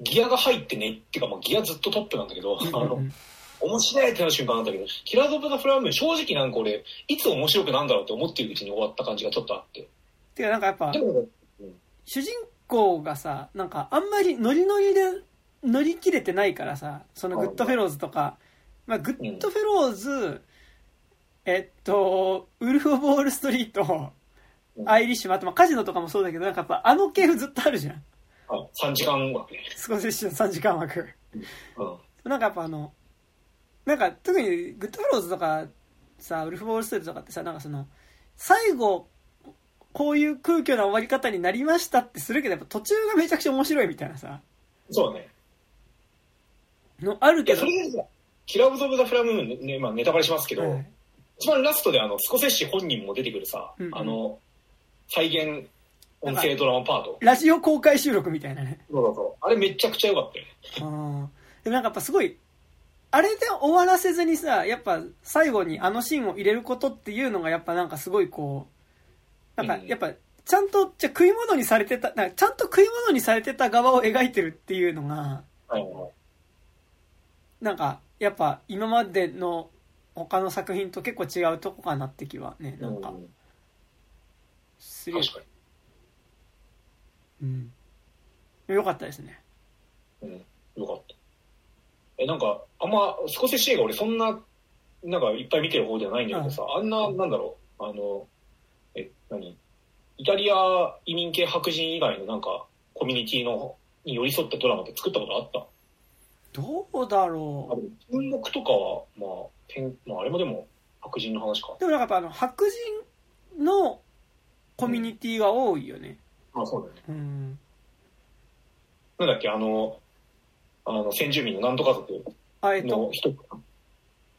ギアが入ってね、っていうかギアずっとトップなんだけど、あの、面白いってなる瞬間なんだけど、キラーズ・オブ・ザ・フラワームーン正直なんか俺、いつ面白くなんだろうって思ってるうちに終わった感じがちょっとあって。てかなんかやっぱで、も、主人公がさ、なんかあんまりノリノリで乗り切れてないからさ、そのグッドフェローズとか、まあグッドフェローズ、えっと、ウルフ・オブ・ウォール・ストリート、うんアイリッシュマン、あとまあカジノとかもそうだけど、なんかやっぱあの系譜ずっとあるじゃん。あ3時間枠ね。スコセッシの3時間枠。うん。なんかやっぱあの、なんか特にグッドフェローズとかさ、ウルフ・ボール・ストリートとかってさ、なんかその、最後、こういう空虚な終わり方になりましたってするけど、やっぱ途中がめちゃくちゃ面白いみたいなさ、そうね。のあるいや、けど、それでさ、キラーズ・オブ・ザ・フラムーンね、まあネタバレしますけど、はい一番ラストであの、スコセッシ本人も出てくるさ、うんうんあの、再現音声ドラマパート。ラジオ公開収録みたいなね。そうそうそう。あれめちゃくちゃ良かったよね。うん。でもなんかやっぱすごい、あれで終わらせずにさ、やっぱ最後にあのシーンを入れることっていうのがやっぱなんかすごいこう、なんかやっぱ、ちゃんと、じゃあ食い物にされてた、なんかちゃんと食い物にされてた側を描いてるっていうのが、なんか、やっぱ今までの他の作品と結構違うとこかなって気はね、なんかう、んする。確かうん。よかったですね。に。うん。よかった。え、なんか、あんま、スコセッシ映画俺そんな、なんかいっぱい見てる方じゃないんだけどさ、あんな、なんだろう、あの、え、何？イタリア移民系白人以外のなんか、コミュニティの、に寄り添ったドラマって作ったことあった？どうだあろでも沈黙とかは、まあ、てんまあ、あれもでも白人の話かう。。でもなんかやっぱあの、白人のコミュニティが多いよね。まあそうだよね。うん。なんだっけ、あの、あの、先住民のなんとか族あ、えっと、の人、こ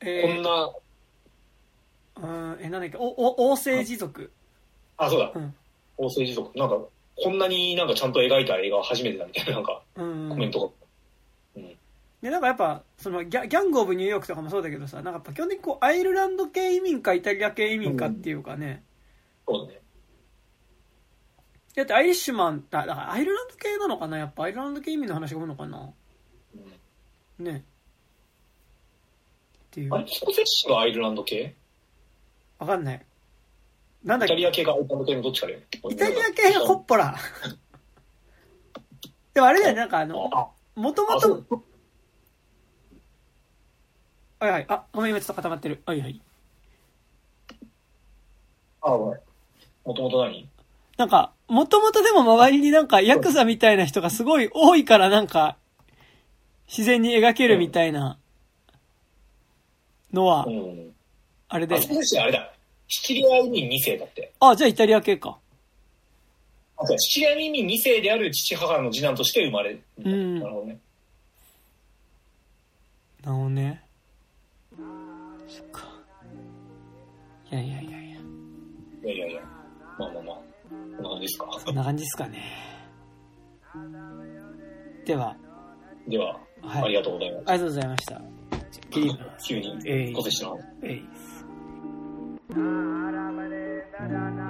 えんな、ー、うん、え、なんだっけ、お、お、王政持続。あ、そうだ、うん王政治族。なんか、こんなになんかちゃんと描いた映画は初めてだみたいな、なんか、うん。コメントが。で、なんかやっぱ、そのギャ、ギャング・オブ・ニューヨークとかもそうだけどさ、なんかやっぱ基本的にこう、アイルランド系移民かイタリア系移民かっていうかね、そうだね。だってアイリッシュマン、だだからアイルランド系なのかな？やっぱアイルランド系移民の話が多いのかな？うんね。っていう。あれ、スコセッシがアイルランド系？わかんない。なんだっけ？イタリア系がアイルランド系のどっちかで。イタリア系がコッポラ。でもあれだよね、なんかあの、あ、もともあ、そと、う。はいはい、あ、ごめん、今ちょっと固まってる。はいはい。あ、ごめん。もともと何？なんか、もともとでも周りになんかヤクザみたいな人がすごい多いからなんか、自然に描けるみたいなのはう、ん。あれであ、。その人あれだ。シチリア移民2世だって。あ、じゃあイタリア系か。シチリア移民2世である父母の次男として生まれる。うんなるほどね。なるほどね。そっか。いやいやいやいや。いやいやいや。まあまあまあ。こんな感じですか？こんな感じですかね。では、では、はい。ありがとうございます。ありがとうございました。急にえい小瀬のえい。Narayana